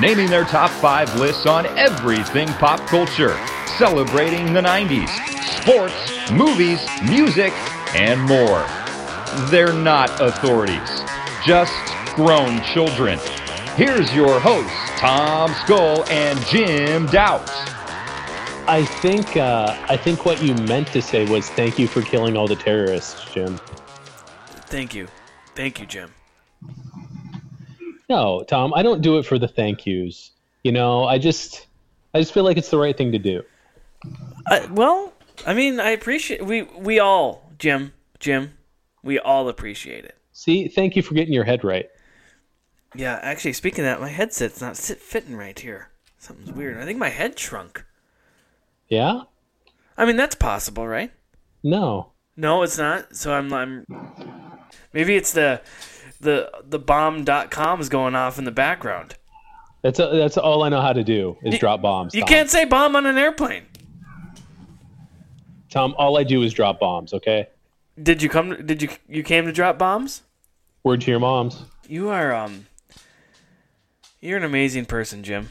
naming their top 5 lists on everything pop culture, celebrating the 90s, sports, movies, music, and more. They're not authorities, just grown children. Here's your hosts, Tom Skull and Jim Doubt. I think uh, I think what you meant to say was thank you for killing all the terrorists, Jim. Thank you. Thank you, Jim. No, Tom, I don't do it for the thank yous. You know, I just I just feel like it's the right thing to do. I, well, I mean, I appreciate we we all, Jim, Jim, we all appreciate it. See, thank you for getting your head right. Yeah, actually, speaking of that, my headset's not sit fitting right here. Something's weird. I think my head shrunk. Yeah? I mean, that's possible, right? No. No, it's not. So I'm, I'm maybe it's the the the bomb.com is going off in the background. That's that's all I know how to do is drop bombs. You Tom. can't say bomb on an airplane. Tom, all I do is drop bombs, okay? Did you come? Did you you came to drop bombs? Word to your moms. You are um. You're an amazing person, Jim.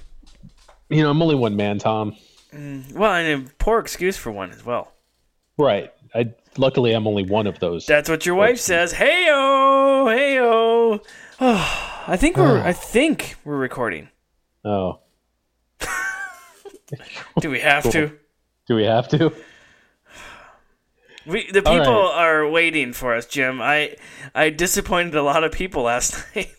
You know, I'm only one man, Tom. Well, and a poor excuse for one as well. Right. I luckily I'm only one of those. That's what your wife says. Heyo, heyo. Oh, I think we're. Oh. I think we're recording. oh. Do we have to? Do we have to? We the people right. are waiting for us, Jim. I I disappointed a lot of people last night.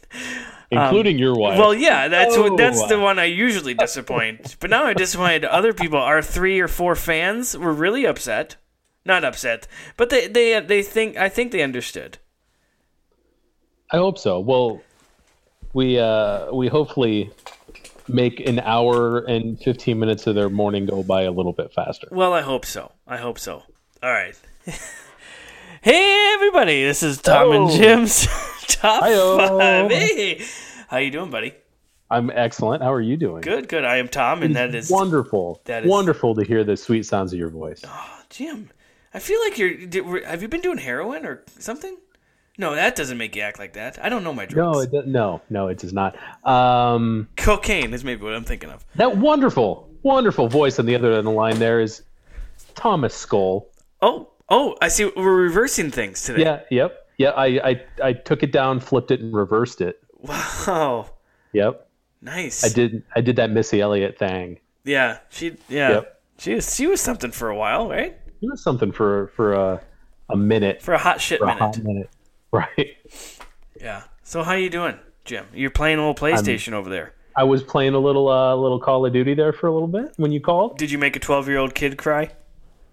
Um, Including your wife. Well, yeah, that's what, that's Oh. the one I usually disappoint. but now I disappointed other people. Our three or four fans were really upset. Not upset, but they they they think I think they understood. I hope so. Well, we uh we hopefully make an hour and 15 minutes of their morning go by a little bit faster. Well, I hope so. I hope so. All right. hey everybody, this is Tom and Jim's top Hi-yo. five. Hey, how you doing, buddy? I'm excellent. How are you doing? Good, good. I am Tom, and that is wonderful. that is- wonderful to hear the sweet sounds of your voice. Oh, Jim. I feel like you're. did- were- Have you been doing heroin or something? No, that doesn't make you act like that. I don't know my drugs. No, it does, no, no, it does not. Um, Cocaine is maybe what I'm thinking of. that wonderful, wonderful voice on the other end of the line there is Thomas Skull. Oh, oh, I see. We're reversing things today. Yeah, yep, yeah. I, I, I took it down, flipped it, and reversed it. Wow. Yep, Nice. I did. I did that Missy Elliott thing. Yeah. She. Yeah. Yep. She was. She was something for a while, right? It was something for for a a minute, For a hot shit for a minute. hot minute, right? Yeah. So how you doing, Jim? You're playing a little PlayStation over there. I was playing a little uh, little Call of Duty there for a little bit when you called. Did you make a 12 year old kid cry?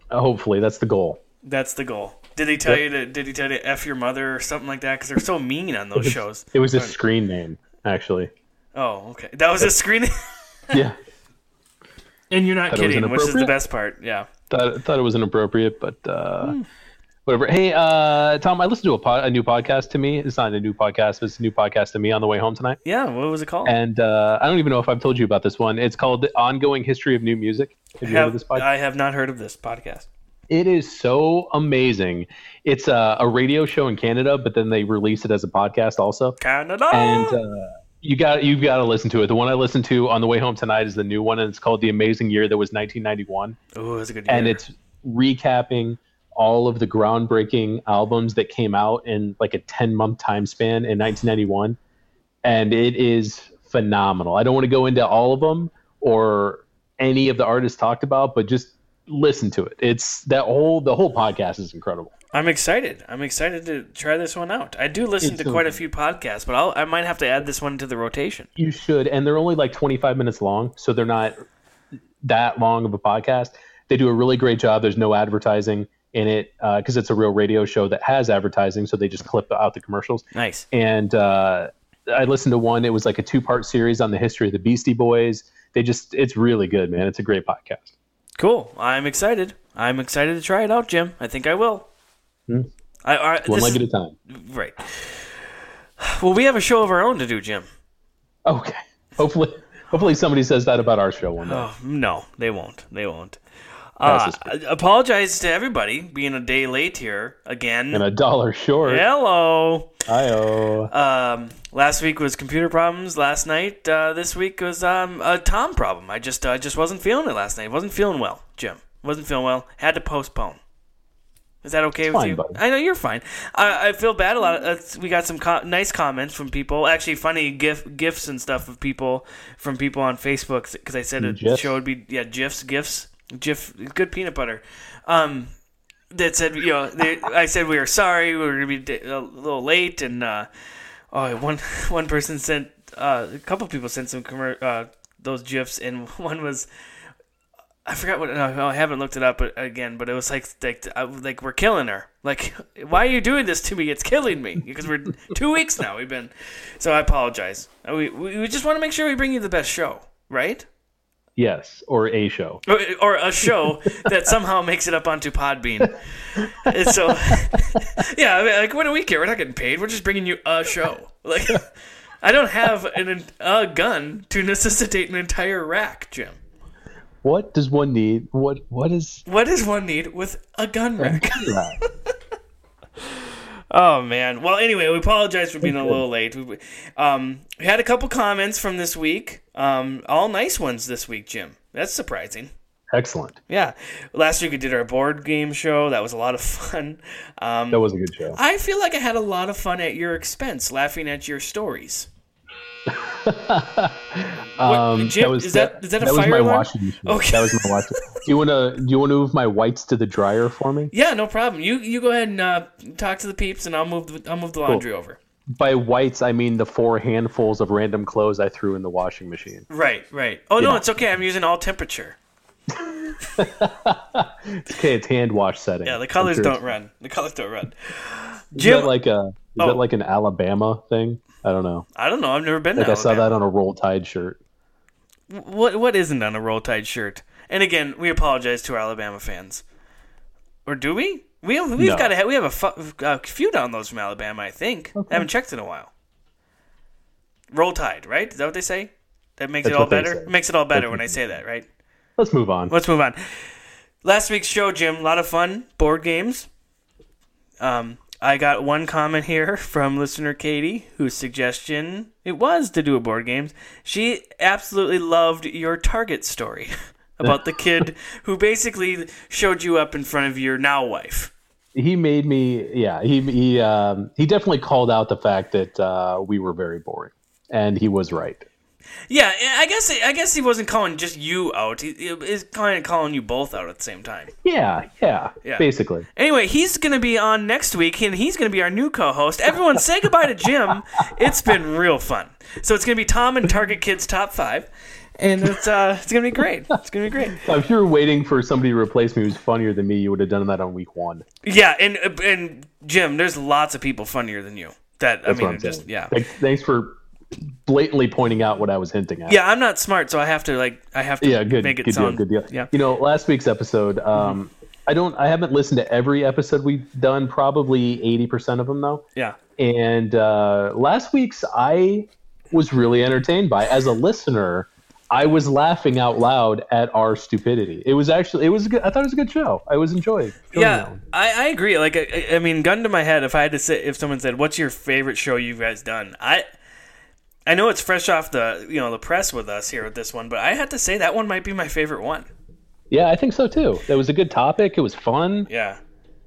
Uh, hopefully, that's the goal. That's the goal. Did he tell Yep. you to? Did he tell you to f your mother or something like that? Because they're so mean on those shows. It was a screen name, actually. Oh, okay. That was a screen. Yeah, and you're not it was kidding, which is the best part. Yeah. Thought thought it was inappropriate, but uh, whatever. Hey, uh, Tom, I listened to a, pod, a new podcast to me. It's not a new podcast, but it's a new podcast to me on the way home tonight. Yeah. What was it called? And uh, I don't even know if I've told you about this one. It's called The Ongoing History of New Music. Have you heard of this podcast? I have not heard of this podcast. It is so amazing. It's a, a radio show in Canada, but then they release it as a podcast also. Canada. And uh, you got you've got to listen to it. The one I listened to on the way home tonight is the new one, and it's called "The Amazing Year That Was 1991." oh, that's a good. One. And it's recapping all of the groundbreaking albums that came out in like a 10 month time span in 1991 and it is phenomenal i don't want to go into all of them or any of the artists talked about but just listen to it it's that whole the whole podcast is incredible I'm excited. I'm excited to try this one out. I do listen It's to so quite a few podcasts, but I'll, I might have to add this one to the rotation. you should and they're only like 25 minutes long so they're not that long of a podcast they do a really great job there's no advertising in it because it's a real radio show that has advertising so they just clip out the commercials Nice. and uh, I listened to one. It was like a two part series on the history of the Beastie Boys. They just it's really good, man. It's a great podcast. Cool. I'm excited. I'm excited to try it out, Jim. I think I will. Hmm. I, I, One leg is- at a time. Right. Well, we have a show of our own to do, Jim. Okay. Hopefully, hopefully somebody says that about our show one day. Oh, no, they won't. They won't. Uh, apologize to everybody being a day late here again. And a dollar short. Hello. I-oh. Um, last week was computer problems. Last night, uh, this week was um, a Tom problem. I just, uh, just wasn't feeling it last night. wasn't feeling well, Jim. wasn't feeling well. Had to postpone. Is that okay It's with fine, you? buddy. I know you're fine. I, I feel bad. A lot. Of, uh, we got some co- nice comments from people. Actually, funny gif gifs and stuff of people from people on Facebook because I said a GIFs? show would be yeah gifs gifs gif good peanut butter. Um, that said, you know, they, I said we were sorry, we were gonna be a little late, and uh, oh, one one person sent uh, a couple people sent some commer- uh, those gifs, and one was I forgot what no, I haven't looked it up again, but it was like like like we're killing her. Like, why are you doing this to me? It's killing me because we're two weeks now. We've been so I apologize. We we just want to make sure we bring you the best show, right? Yes, or a show. or, or a show that somehow makes it up onto Podbean. And so, yeah, I mean, like what do we care? We're not getting paid. We're just bringing you a show. Like, I don't have an a gun to necessitate an entire rack, Jim. What does one need? What what is What does one need with a gun rack? that? Oh man. Well, anyway, we apologize for being a little late. We, um, we had a couple comments from this week. Um, all nice ones this week, Jim. That's surprising. Excellent. Yeah. Last week we did our board game show. That was a lot of fun. Um, That was a good show. I feel like I had a lot of fun at your expense, laughing at your stories. Um, Jim, is that- is that a was fire my alarm? washing machine. Okay. That was my washing. Do you want to? Do you want to move my whites to the dryer for me? Yeah, no problem. You you go ahead and uh, talk to the peeps, and I'll move the, I'll move the laundry over. By whites, I mean the four handfuls of random clothes I threw in the washing machine. Right, right. Oh no, it's okay. I'm using all temperature. Okay, it's hand wash setting. Yeah, the colors sure don't run. The colors don't run. Is Jim, that like a? Is Oh. that like an Alabama thing? I don't know. I don't know. I've never been. Like I saw that on a Roll Tide shirt. What what isn't on a roll tide shirt? And again, we apologize to our Alabama fans. Or do we? We we've No. got a we have a, fu- a few downloads from Alabama. I think. I haven't checked in a while. Roll tide, right? Is that what they say? That makes That's it all better. Makes it all better when I say that, right? Let's move on. Let's move on. Last week's show, Jim, a lot of fun. Board games. Um, I got one comment here from listener Katie, whose suggestion it was to do a board games. She absolutely loved your Target story about the kid who basically showed you up in front of your now wife. He made me. Yeah, he he um, he definitely called out the fact that uh, we were very boring, and he was right. Yeah, I guess I guess he wasn't calling just you out. He, he is kind of calling you both out at the same time. Yeah, yeah, Yeah. basically. Anyway, he's going to be on next week, and he's going to be our new co-host. Everyone, say goodbye to Jim. It's been real fun. So it's going to be Tom and Target Kids top five, and it's uh, it's going to be great. It's going to be great. If you were waiting for somebody to replace me who's funnier than me, you would have done that on week one. Yeah, and and Jim, there's lots of people funnier than you. That That's I mean, what I'm just yeah, Thanks, thanks for blatantly pointing out what I was hinting at. yeah. I'm not smart, so I have to like I have to yeah, good, make it good sound deal, good deal. Yeah, You know, last week's episode, um, I don't, I haven't listened to every episode we've done. Probably eighty percent of them though. yeah. And uh, last week's, I was really entertained by. As a listener, I was laughing out loud at our stupidity. It was actually, it was. A good, I thought it was a good show. I was enjoying. enjoying Yeah. I, I agree. Like, I, I mean, gun to my head, if I had to say, if someone said, "What's your favorite show you guys done?" I, I know it's fresh off the you know the press with us here with this one, but I had to say that one might be my favorite one. yeah, I think so too. That was a good topic. It was fun. Yeah.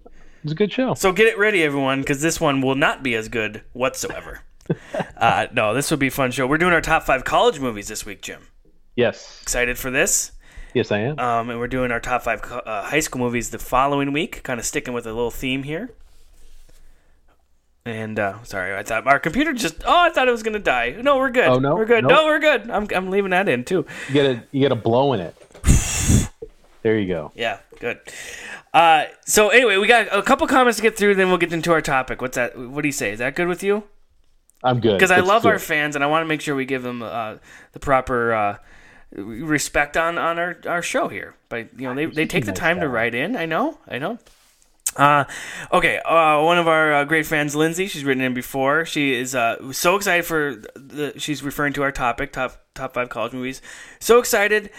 It was a good show. So get it ready, everyone, because this one will not be as good whatsoever. uh, no, this will be a fun show. We're doing our top five college movies this week, Jim. Yes, Excited for this? yes, I am. Um, and we're doing our top five uh, high school movies the following week, kind of sticking with a little theme here. And uh, sorry, I thought our computer just. Oh, I thought it was gonna die. No, we're good. Oh, no? we're good. Nope. No, we're good. I'm, I'm leaving that in too. You get a, you get a blow in it. There you go. Yeah, good. Uh, so anyway, we got a couple comments to get through, then we'll get into our topic. What's that? What do you say? Is that good with you? I'm good because I love our fans and I want to make sure we give them uh, the proper uh, respect on, on our, our show here. But you know, they, they take the time to write in. I know, I know. Uh, okay, uh, one of our uh, great fans, Lindsay, she's written in before. She is uh, so excited for the. She's referring to our topic, top top five college movies. So excited.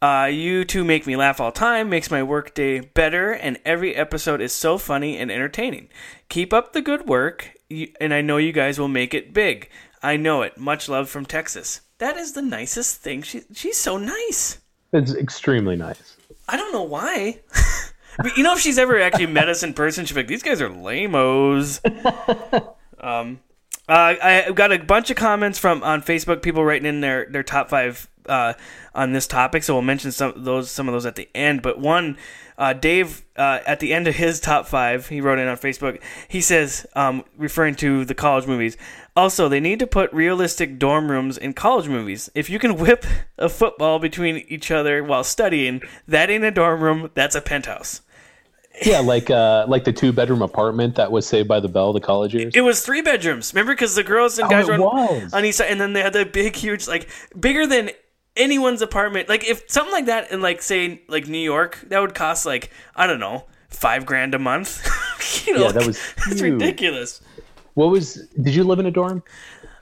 Uh, you two make me laugh all time, makes my workday better, and every episode is so funny and entertaining. Keep up the good work, and I know you guys will make it big. I know it. Much love from Texas. That is the nicest thing. She she's so nice. It's extremely nice. I don't know why. But you know, if she's ever actually met us in person, she'd be like, "These guys are lamos." um, uh, I- I've got a bunch of comments from on Facebook, people writing in their their top five uh, on this topic. So we'll mention some of those some of those at the end. But one, uh, Dave, uh, at the end of his top five, he wrote in on Facebook. He says, um, referring to the college movies. Also, they need to put realistic dorm rooms in college movies. If you can whip a football between each other while studying, that ain't a dorm room. That's a penthouse. Yeah, like uh, like the two bedroom apartment that was Saved by the Bell, the college years. It was three bedrooms. Remember, because the girls and guys Oh, were on, on each side, and then they had the big, huge, like bigger than anyone's apartment. Like if something like that in like say like New York, that would cost like I don't know five grand a month. you know, Yeah, that was it's ridiculous. What was? Did you live in a dorm?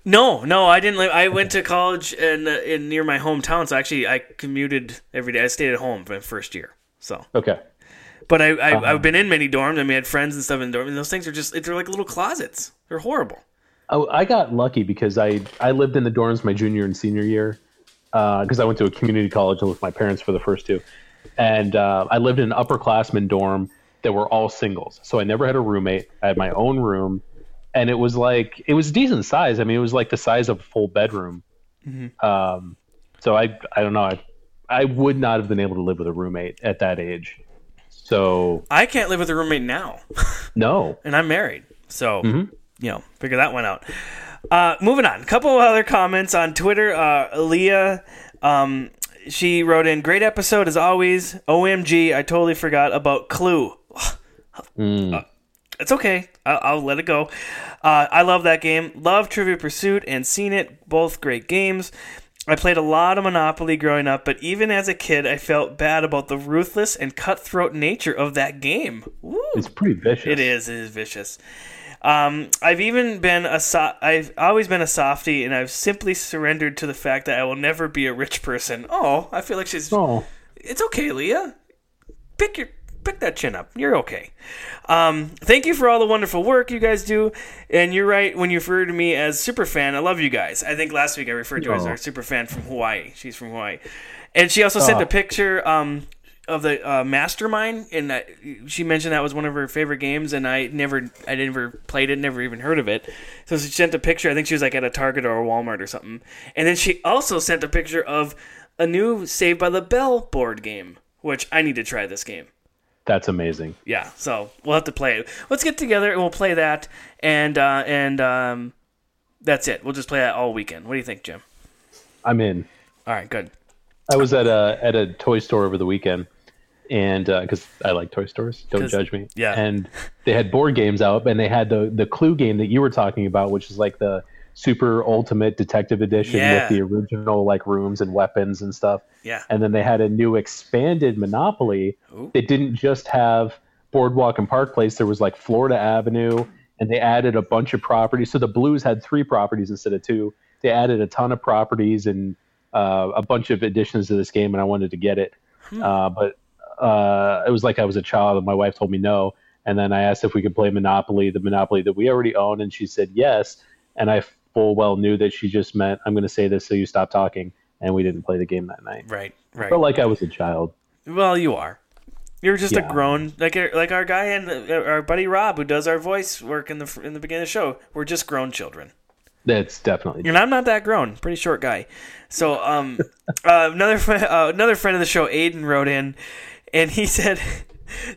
No, no, I didn't live. I went to college in, in near my hometown, so actually I commuted every day. I stayed at home for my first year. So, Okay. But I, I Uh-huh. I've been in many dorms. and we had friends and stuff in dorms, and those things are just they're like little closets. They're horrible. Oh, I got lucky because I I lived in the dorms my junior and senior year because I went to a community college with my parents for the first two, and uh, I lived in an upperclassman dorm that were all singles. So I never had a roommate. I had my own room, and it was like it was decent size. I mean, it was like the size of a full bedroom. Um, so I I don't know. I I would not have been able to live with a roommate at that age. So I can't live with a roommate now. no. and I'm married. So, you know, figure that one out. Uh, moving on. A couple of other comments on Twitter. Uh, Aaliyah, um, she wrote in, great episode as always. OMG, I totally forgot about Clue. Uh, it's okay. I'll, I'll let it go. Uh, I love that game. Love Trivia Pursuit and seen it. Both great games. I played a lot of Monopoly growing up, but even as a kid, I felt bad about the ruthless and cutthroat nature of that game. Woo. It's pretty vicious. It is. It is vicious. Um, I've even been a so- I've always been a softie, and I've simply surrendered to the fact that I will never be a rich person. Oh, I feel like she's. Oh, It's okay, Leah. Pick your pick that chin up. You're okay. Um, thank you for all the wonderful work you guys do. And you're right when you refer to me as super fan. I love you guys. I think last week I referred to her as our super fan from Hawaii. She's from Hawaii, and she also sent a picture um, of the uh, Mastermind, and uh, she mentioned that was one of her favorite games. And I never, I never played it, never even heard of it. So she sent a picture. I think she was like at a Target or a Walmart or something. And then she also sent a picture of a new Saved by the Bell board game, which I need to try this game. That's amazing. Yeah, so we'll have to play it. Let's get together and we'll play that, and uh, and um, that's it. We'll just play that all weekend. What do you think, Jim? I'm in. All right, good. I was at a at a toy store over the weekend, and because I like toy stores, don't judge me. yeah. And they had board games out, and they had the the Clue game that you were talking about, which is like the super ultimate detective edition Yeah. with the original like rooms and weapons and stuff. Yeah. And then they had a new expanded Monopoly Ooh. that didn't just have Boardwalk and Park Place. There was like Florida Avenue, and they added a bunch of properties. So the Blues had three properties instead of two. They added a ton of properties and uh, a bunch of additions to this game, and I wanted to get it. Uh, but uh, it was like I was a child, and my wife told me no. And then I asked if we could play Monopoly, the Monopoly that we already own, and she said yes. And I full well knew that she just meant, I'm going to say this so you stop talking. And we didn't play the game that night. Right, right. Felt like I was a child. Well, you are. You're just a grown like like our guy and uh, our buddy Rob who does our voice work in the in the beginning of the show. We're just grown children. That's definitely. And I'm not that grown. Pretty short guy. So um, uh, another uh, another friend of the show, Aiden, wrote in, and he said,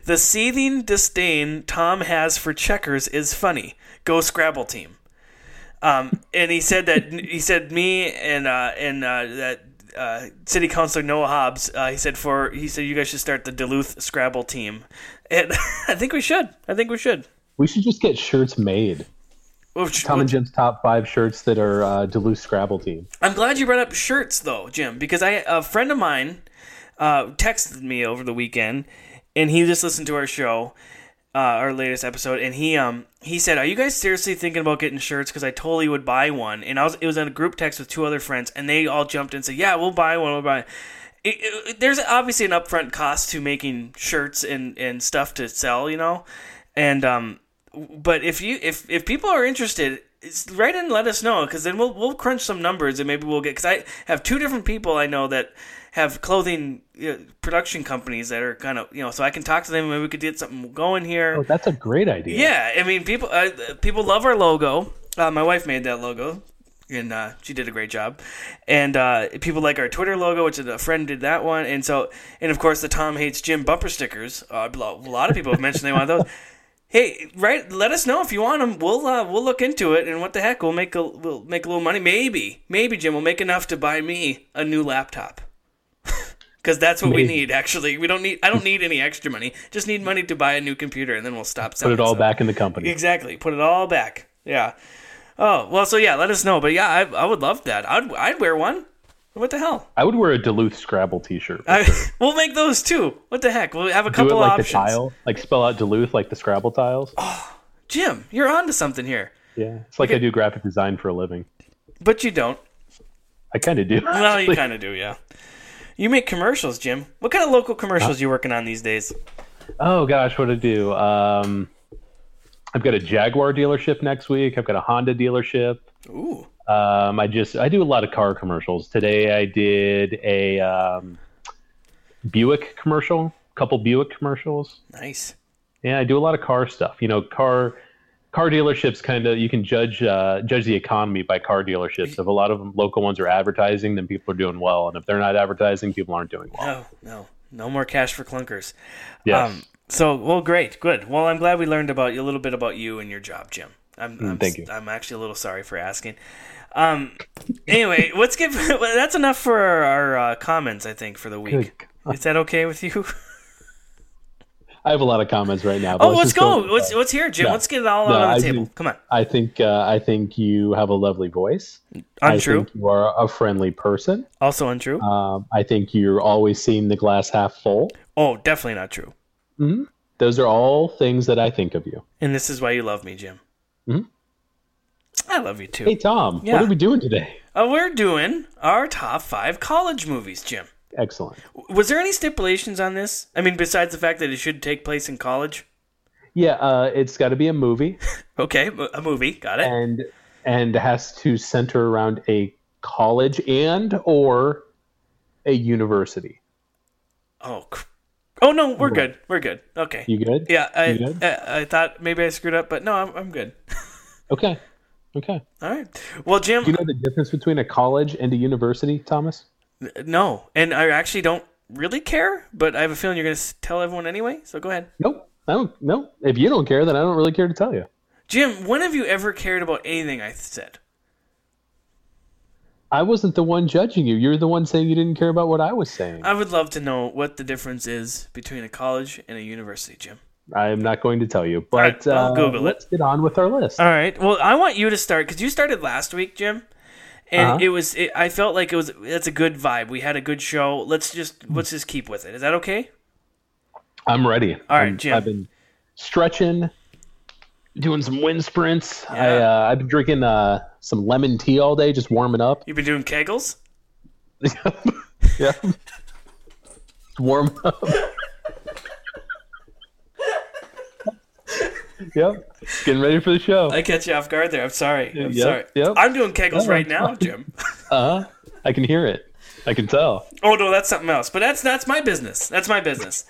"The seething disdain Tom has for checkers is funny. Go Scrabble team." Um, and he said that he said me and uh, and uh, that uh, City Councilor Noah Hobbs. Uh, he said for he said you guys should start the Duluth Scrabble team, and I think we should. I think we should. We should just get shirts made. Tom and Jim's top five shirts that are uh, Duluth Scrabble team. I'm glad you brought up shirts though, Jim, because I a friend of mine uh, texted me over the weekend, and he just listened to our show, uh, our latest episode, and he um he said, "Are you guys seriously thinking about getting shirts? Because I totally would buy one." And I was it was in a group text with two other friends, and they all jumped in and said, "Yeah, we'll buy one. We'll buy." It, it, there's obviously an upfront cost to making shirts and, and stuff to sell, you know, and um, but if you if if people are interested, write in and let us know because then we'll we'll crunch some numbers and maybe we'll get because I have two different people I know that have clothing you know, production companies that are kind of you know so I can talk to them and maybe we could get something going here. Oh, that's a great idea. Yeah, I mean, people uh, people love our logo. Uh, my wife made that logo, and uh, she did a great job. And uh, people like our Twitter logo, which a friend did that one. And so, and of course, the Tom hates Jim bumper stickers. Uh, a lot of people have mentioned they want those. Hey, right? Let us know if you want them. We'll uh, we'll look into it, and what the heck, we'll make a we'll make a little money. Maybe, maybe Jim will make enough to buy me a new laptop. Because that's what we need. Actually, we don't need. I don't need any extra money. Just need money to buy a new computer, and then we'll stop Put selling. it all stuff. back in the company. Exactly. Put it all back. Yeah. Oh well, so yeah, let us know. But yeah, I, I would love that. I'd I'd wear one. What the hell? I would wear a Duluth Scrabble T-shirt. I, sure. we'll make those too. What the heck? We'll have a Do couple it like options. the tile, like spell out Duluth like the Scrabble tiles. Oh, Jim, you're on to something here. Yeah, it's like I do graphic design for a living. But you don't. I kind of do. Well, you kind of do, yeah. You make commercials, Jim. What kind of local commercials you working on these days? Oh gosh, what to do? Um, I've got a Jaguar dealership next week. I've got a Honda dealership. Ooh. Um, I just I do a lot of car commercials. Today I did a um, Buick commercial, couple Buick commercials. Nice. Yeah, I do a lot of car stuff. You know, car car dealerships kind of you can judge uh, judge the economy by car dealerships. If a lot of them local ones are advertising, then people are doing well, and if they're not advertising, people aren't doing well. No, no, no more cash for clunkers. Yes. Um, so, well, great, good. Well, I'm glad we learned about you a little bit about you and your job, Jim. I'm, I'm Mm, thank you. I'm actually a little sorry for asking. Um, anyway, let's get. That's enough for our, our uh, comments, I think, for the week. Good Is that okay with you? I have a lot of comments right now. Oh, let's just go. go. Let's let's hear it, Jim. No. Let's get it all No, out on I the table. think- Come on. I think uh, I think you have a lovely voice. I Untrue. think you are a friendly person. Also untrue. Um, I think you're always seeing the glass half full. oh, definitely not true. Those are all things that I think of you. And this is why you love me, Jim. Mhm. I love you too. Hey Tom, Yeah. what are we doing today? Uh, we're doing our top five college movies, Jim. Excellent. Was there any stipulations on this? I mean, besides the fact that it should take place in college? Yeah, uh, it's got to be a movie, Okay, a movie. Got it. and and has to center around a college and or a university. Oh, oh no, we're good. We're good. Okay. You good? yeah, I, good? I I thought maybe I screwed up, but no, I'm I'm good. Okay. Okay. All right. Well, Jim, Do you know the difference between a college and a university, Thomas? No, and I actually don't really care, but I have a feeling you're going to tell everyone anyway. So go ahead, Nope. I don't. No. If you don't care, then I don't really care to tell you. Jim. When have you ever cared about anything I said? I wasn't the one judging you. You're the one saying you didn't care about what I was saying. I would love to know what the difference is between a college and a university, Jim. I am not going to tell you, but I'll uh, Google it. let's get on with our list. All right. Well, I want you to start because you started last week, Jim, and Uh-huh. it was. It, I felt like it was. That's a good vibe. We had a good show. Let's just let's just keep with it. Is that okay? I'm ready. All right, I'm- Jim. I've been stretching, doing some wind sprints. I uh, I've been drinking uh, some lemon tea all day, just warming up. You've been doing kegels. yeah. Warm up. yep. Getting ready for the show. I catch you off guard there. I'm sorry. I'm Yep, sorry. yep. I'm doing kegels No, right now. Jim. Uh huh. I can hear it. I can tell. Oh no, that's something else. But that's that's my business. That's my business.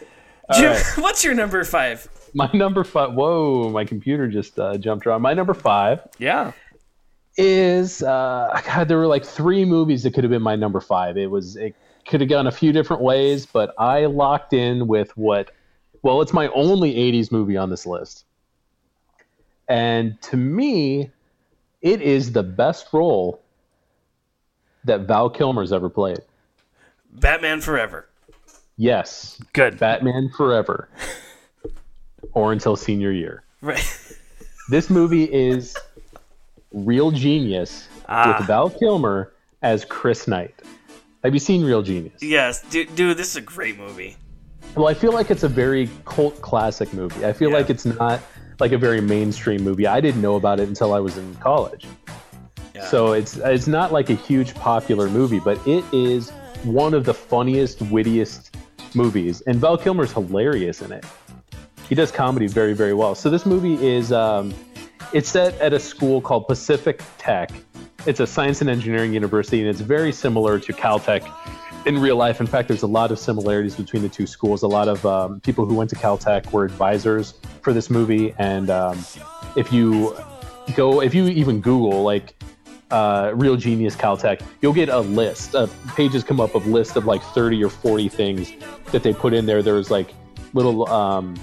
Jim, right. what's your number five? My number five. Whoa, my computer just uh, jumped around. My number five Yeah. is uh, God. There were like three movies that could have been my number five. It was it could have gone a few different ways, but I locked in with what. Well, it's my only '80s movie on this list, and to me, it is the best role that Val Kilmer's ever played. Batman Forever. Yes, Good. Batman Forever, or until senior year. Right. This movie is Real Genius Ah. with Val Kilmer as Chris Knight. Have you seen Real Genius? Yes, dude, dude, this is a great movie. Well, I feel like it's a very cult classic movie. I feel Yeah. like it's not like a very mainstream movie. I didn't know about it until I was in college. Yeah. So it's it's not like a huge popular movie, but it is one of the funniest, wittiest movies. And Val Kilmer's hilarious in it. He does comedy very, very well. So this movie is um, it's set at a school called Pacific Tech. It's a science and engineering university, and it's very similar to Caltech in real life. In fact, there's a lot of similarities between the two schools. A lot of um, people who went to Caltech were advisors for this movie, and um, if you go, if you even Google like uh, Real Genius Caltech, you'll get a list. Uh, pages come up of list of like 30 or 40 things that they put in there. There's like little um,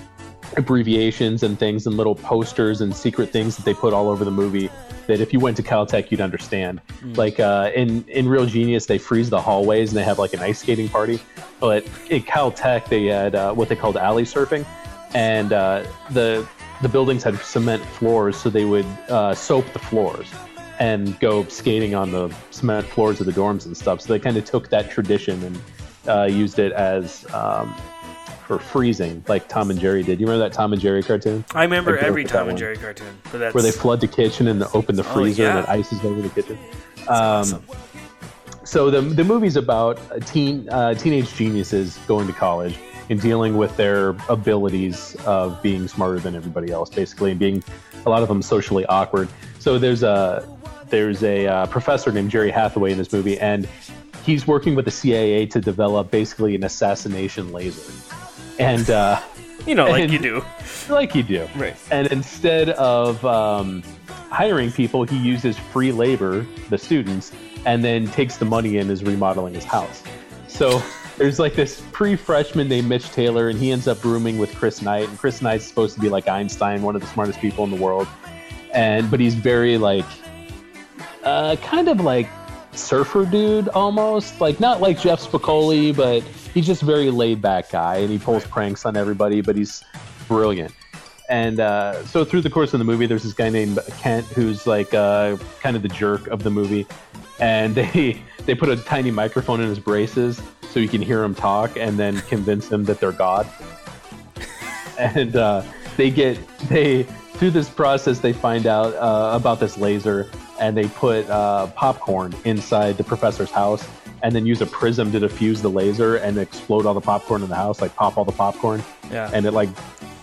abbreviations and things and little posters and secret things that they put all over the movie that if you went to Caltech you'd understand. Like uh, in in Real Genius they freeze the hallways and they have like an ice skating party, but at Caltech they had uh, what they called alley surfing, and uh, the the buildings had cement floors so they would uh, soap the floors and go skating on the cement floors of the dorms and stuff. So they kind of took that tradition and uh, used it as um, for freezing, like Tom and Jerry did. You remember that Tom and Jerry cartoon? I remember I every Tom and. Jerry cartoon, Where they flood the kitchen and open the Oh, freezer yeah. and it ices over the kitchen. Um, awesome. So the the movie's about a teen uh, teenage geniuses going to college and dealing with their abilities of being smarter than everybody else, basically, and being a lot of them socially awkward. So there's a there's a uh, professor named Jerry Hathaway in this movie, and he's working with the CIA to develop basically an assassination laser. And uh, you know, like and- you do. like you do. Right. And instead of um, hiring people, he uses free labor, the students, and then takes the money and is remodeling his house. So there's like this pre-freshman named Mitch Taylor, and he ends up rooming with Chris Knight. And Chris Knight's supposed to be like Einstein, one of the smartest people in the world. And but he's very like, uh, kind of like surfer dude almost, like not like Jeff Spicoli, but he's just a very laid back guy, and he pulls pranks on everybody. But he's brilliant. And uh, so through the course of the movie, there's this guy named Kent who's like uh, kind of the jerk of the movie, and they they put a tiny microphone in his braces so you can hear him talk, and then convince him that they're God. And uh, they get they through this process they find out uh, about this laser, and they put uh, popcorn inside the professor's house, and then use a prism to diffuse the laser and explode all the popcorn in the house, like pop all the popcorn. Yeah. and it like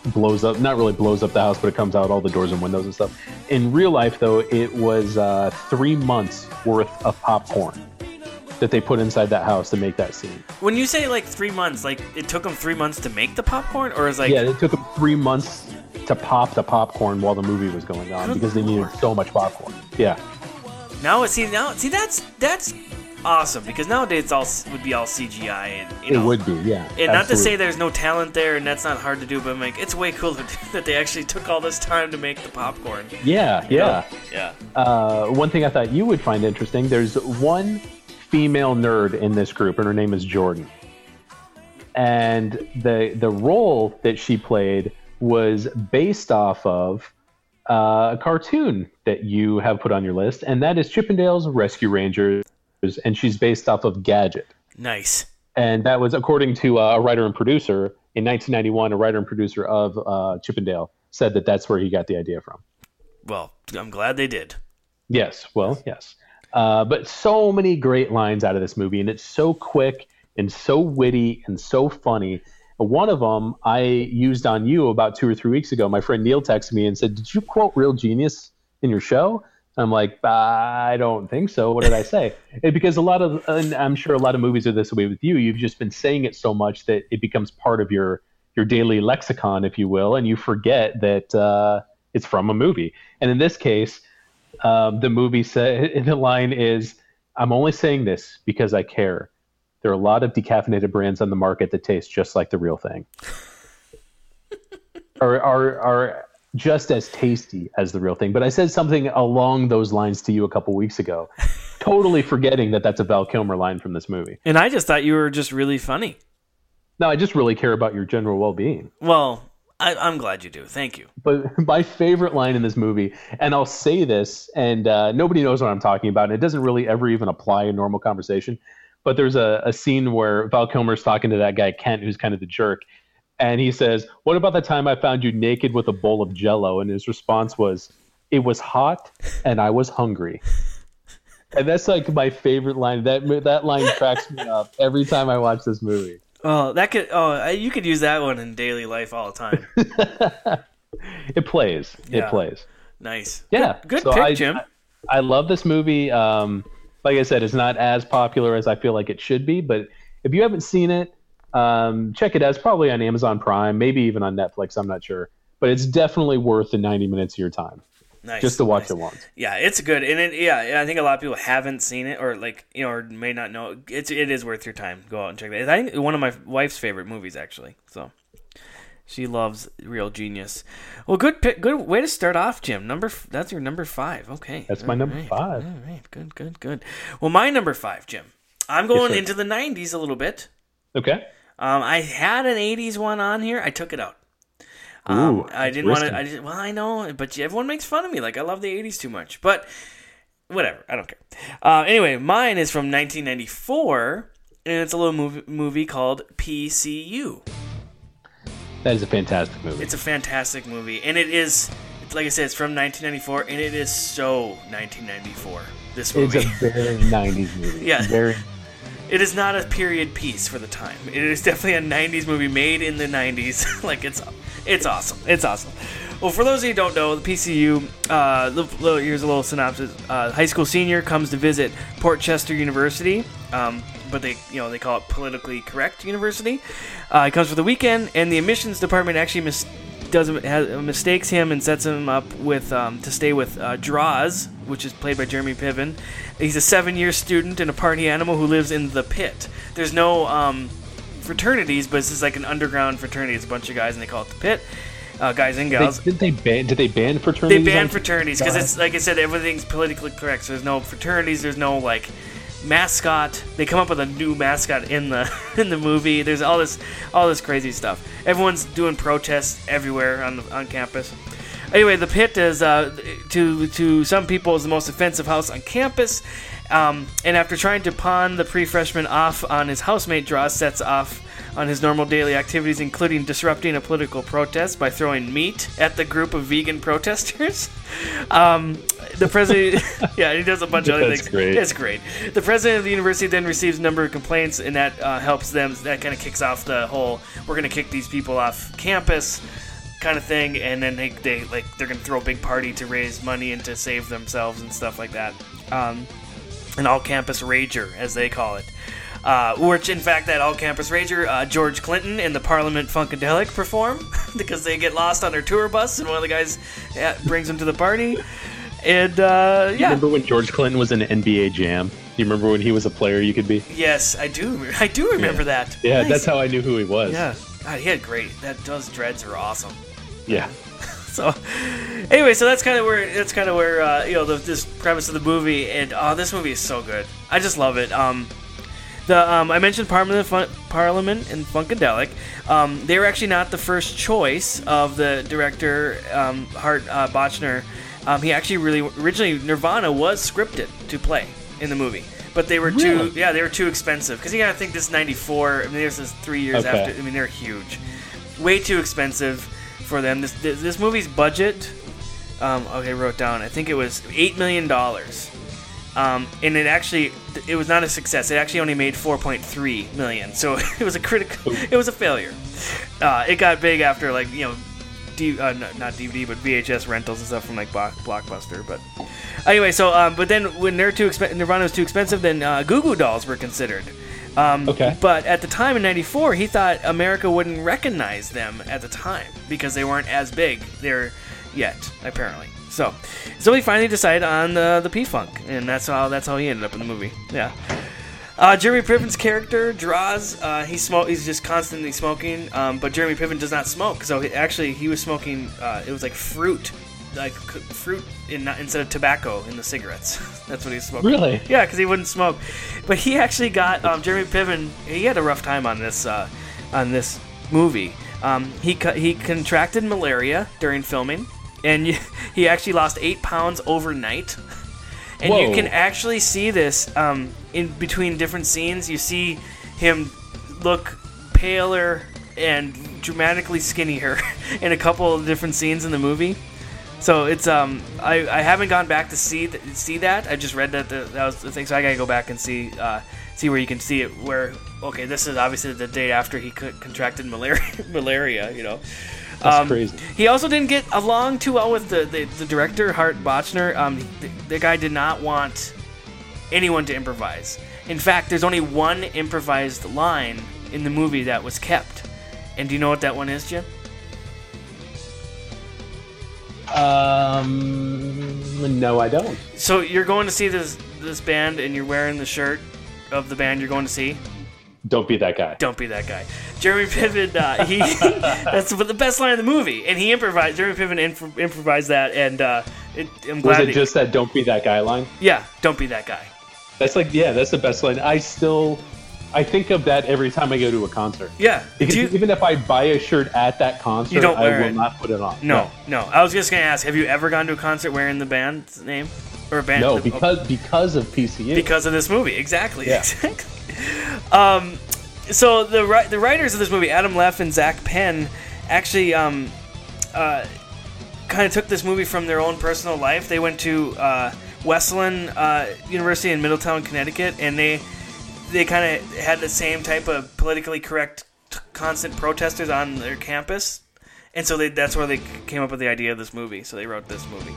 blows up not really blows up the house but it comes out all the doors and windows and stuff. In real life though it was uh, three months worth of popcorn that they put inside that house to make that scene. When you say like three months, like it took them three months to make the popcorn, or is like yeah it took them three months to pop the popcorn while the movie was going on because they needed so much popcorn. Yeah. Now? See now, see that's that's awesome because nowadays it's all would be all CGI and you it would be yeah And not to say there's no talent there, and that's not hard to do, but I'm like, it's way cooler that they actually took all this time to make the popcorn. yeah yeah Yeah. uh, one thing I thought you would find interesting there's one female nerd in this group, and her name is Jordan. And the the role that she played was based off of uh, a cartoon that you have put on your list, and that is Chip 'n Dale's Rescue Rangers, and she's based off of Gadget. Nice. And that was according to uh, a writer and producer in 1991. A writer and producer of uh, Chip 'n Dale said that that's where he got the idea from. Well, I'm glad they did. Yes, well, yes. Uh, but so many great lines out of this movie, and it's so quick and so witty and so funny. One of them I used on you about two or three weeks ago. My friend Neil texted me and said, "Did you quote Real Genius in your show?" I'm like, I don't think so. What did I say? And because a lot of, and I'm sure a lot of movies are this way with you. You've just been saying it so much that it becomes part of your your daily lexicon, if you will, and you forget that uh, it's from a movie. And in this case, um, the movie said the line is, "I'm only saying this because I care. There are a lot of decaffeinated brands on the market that taste just like the real thing, or are are just as tasty as the real thing." But I said something along those lines to you a couple weeks ago, totally forgetting that that's a Val Kilmer line from this movie. And I just thought you were just really funny. No, I just really care about your general well-being. Well, I, I'm glad you do. Thank you. But my favorite line in this movie, and I'll say this, and uh, nobody knows what I'm talking about, and it doesn't really ever even apply in normal conversation. But there's a, a scene where Val Kilmer's talking to that guy Kent, who's kind of the jerk, and he says, "What about the time I found you naked with a bowl of Jello?" And his response was, "It was hot, and I was hungry." And that's like my favorite line. That that line cracks me up every time I watch this movie. Oh, that could. Oh, you could use that one in daily life all the time. It plays. Yeah. It plays. Nice. Yeah. Good, good So pick, I, Jim. I, I love this movie. Um, like I said, it's not as popular as I feel like it should be, but if you haven't seen it, um, check it out. It's probably on Amazon Prime, maybe even on Netflix. I'm not sure, but it's definitely worth the 90 minutes of your time nice. just to watch nice. it once. Yeah, it's good, and it, yeah, I think a lot of people haven't seen it, or like you know, or may not know. It's it is worth your time. Go out and check it. I think one of my wife's favorite movies, actually. So she loves Real Genius. Well, good pick, good way to start off, Jim. Number that's your number five. Okay, That's my All number right. five. All right, good, good, good. Well, my number five, Jim. I'm going sir. into the '90s a little bit. Okay. Um, I had an '80s one on here. I took it out. Um, Ooh, I didn't want to. I didn't, well, I know, but everyone makes fun of me. Like I love the '80s too much, but whatever. I don't care. Uh, anyway, mine is from 1994, and it's a little movie, movie called PCU. That is a fantastic movie. It's a fantastic movie, and it is. It's, like I said, it's from 1994, and it is so 1994. This movie. It's a very 90s movie. Yeah. Very. It is not a period piece for the time. It is definitely a '90s movie made in the '90s. like it's, it's awesome. It's awesome. Well, for those of you who don't know, the PCU. Uh, little, here's a little synopsis. Uh, high school senior comes to visit Port Chester University, um, but they, you know, they call it politically correct university. Uh, he comes for the weekend, and the admissions department actually mis- does has, mistakes him and sets him up with um, to stay with uh, Droz, which is played by Jeremy Piven. He's a seven-year student and a party animal who lives in the pit. There's no um, fraternities, but this is like an underground fraternity. It's a bunch of guys, and they call it the pit. Uh, guys and They, gals. did they ban? Did they ban fraternities? They fraternities? ban fraternities because it's like I said, everything's politically correct. So there's no fraternities. There's no like mascot. They come up with a new mascot in the in the movie. There's all this all this crazy stuff. Everyone's doing protests everywhere on the, on campus. Anyway, the pit is uh, to to some people is the most offensive house on campus. Um, and after trying to pawn the pre-freshman off on his housemate, Droz sets off on his normal daily activities, including disrupting a political protest by throwing meat at the group of vegan protesters. Um, the president, yeah, he does a bunch of other That's things. great. It's great. The president of the university then receives a number of complaints, and that uh, helps them. That kind of kicks off the whole "we're going to kick these people off campus" kind of thing. And then they, they like they're going to throw a big party to raise money and to save themselves and stuff like that. Um, an all-campus rager, as they call it. Uh, which, in fact, that all-campus rager, uh, George Clinton and the Parliament Funkadelic perform because they get lost on their tour bus, and one of the guys yeah, brings them to the party. And uh, yeah, Remember when George Clinton was in NBA Jam? Do you remember when he was a player you could be? yes, I do. I do remember that. Yeah, Nice. that's how I knew who he was. Yeah, God, he had great. That those dreads are awesome. Yeah. So, anyway, so that's kind of where that's kind of where uh, you know the, this premise of the movie, and oh, this movie is so good. I just love it. Um, the um, I mentioned Parliament, Fun- Parliament and Funkadelic. Um, they were actually not the first choice of the director um, Hart uh. Um, he actually really originally Nirvana was scripted to play in the movie, but they were too yeah they were too expensive because you gotta think this '94. I mean, this is three years Okay. after. I mean, they're huge, way too expensive for them. This this, this movie's budget. Um, okay, wrote down. I think it was eight million dollars, um, and it actually it was not a success. It actually only made four point three million, so it was a critical. It was a failure. Uh, it got big after like you know, D, uh, not DVD but VHS rentals and stuff from like Block, Blockbuster. But anyway, so um, but then when they're too expen- Nirvana was too expensive, then uh, Goo Goo Dolls were considered. Um, Okay. But at the time in '94, he thought America wouldn't recognize them at the time because they weren't as big there yet, apparently. So, so he finally decided on the the P Funk, and that's how that's how he ended up in the movie. Yeah. Uh, Jeremy Piven's character Droz. Uh, he smoke. He's just constantly smoking. Um, but Jeremy Piven does not smoke. So he, actually, he was smoking. Uh, it was like fruit, like c- fruit in, instead of tobacco in the cigarettes. That's what he smoked. Really? Yeah, because he wouldn't smoke. But he actually got um, Jeremy Piven. He had a rough time on this uh, on this movie. Um, he co- he contracted malaria during filming, and he actually lost eight pounds overnight. And you can actually see this um, in between different scenes. You see him look paler and dramatically skinnier in a couple of different scenes in the movie. So it's um I, I haven't gone back to see th- see that. I just read that the, that was the thing. So I gotta go back and see uh, see where you can see it. Where okay, this is obviously the day after he co- contracted malaria. malaria, you know. That's Um, crazy. He also didn't get along too well with the, the, the director, Hart Bochner. Um, the, the guy did not want anyone to improvise. In fact, there's only one improvised line in the movie that was kept. And do you know what that one is, Jim? Um, no, I don't. So you're going to see this this band, and you're wearing the shirt of the band you're going to see. Don't be that guy. Don't be that guy. Jeremy Piven, uh, he that's the best line of the movie, and he improvised. Jeremy Piven imp- improvised that, and uh, it, I'm Was it that- just that "Don't be that guy" line? yeah, don't be that guy. That's like, yeah, that's the best line. I still, I think of that every time I go to a concert. Yeah, Because you- even if I buy a shirt at that concert, You don't I will it. not put it on. No, no. I was just gonna ask: Have you ever gone to a concert wearing the band's name or a band? no, the- because because of PCU. because of this movie. Exactly. Yeah. Exactly. Um, so the the writers of this movie, Adam Leff and Zak Penn, actually um, uh, kind of took this movie from their own personal life. They went to uh, Wesleyan uh, University in Middletown, Connecticut, and they they kind of had the same type of politically correct, t- constant protesters on their campus, and so they, that's where they came up with the idea of this movie. So they wrote this movie.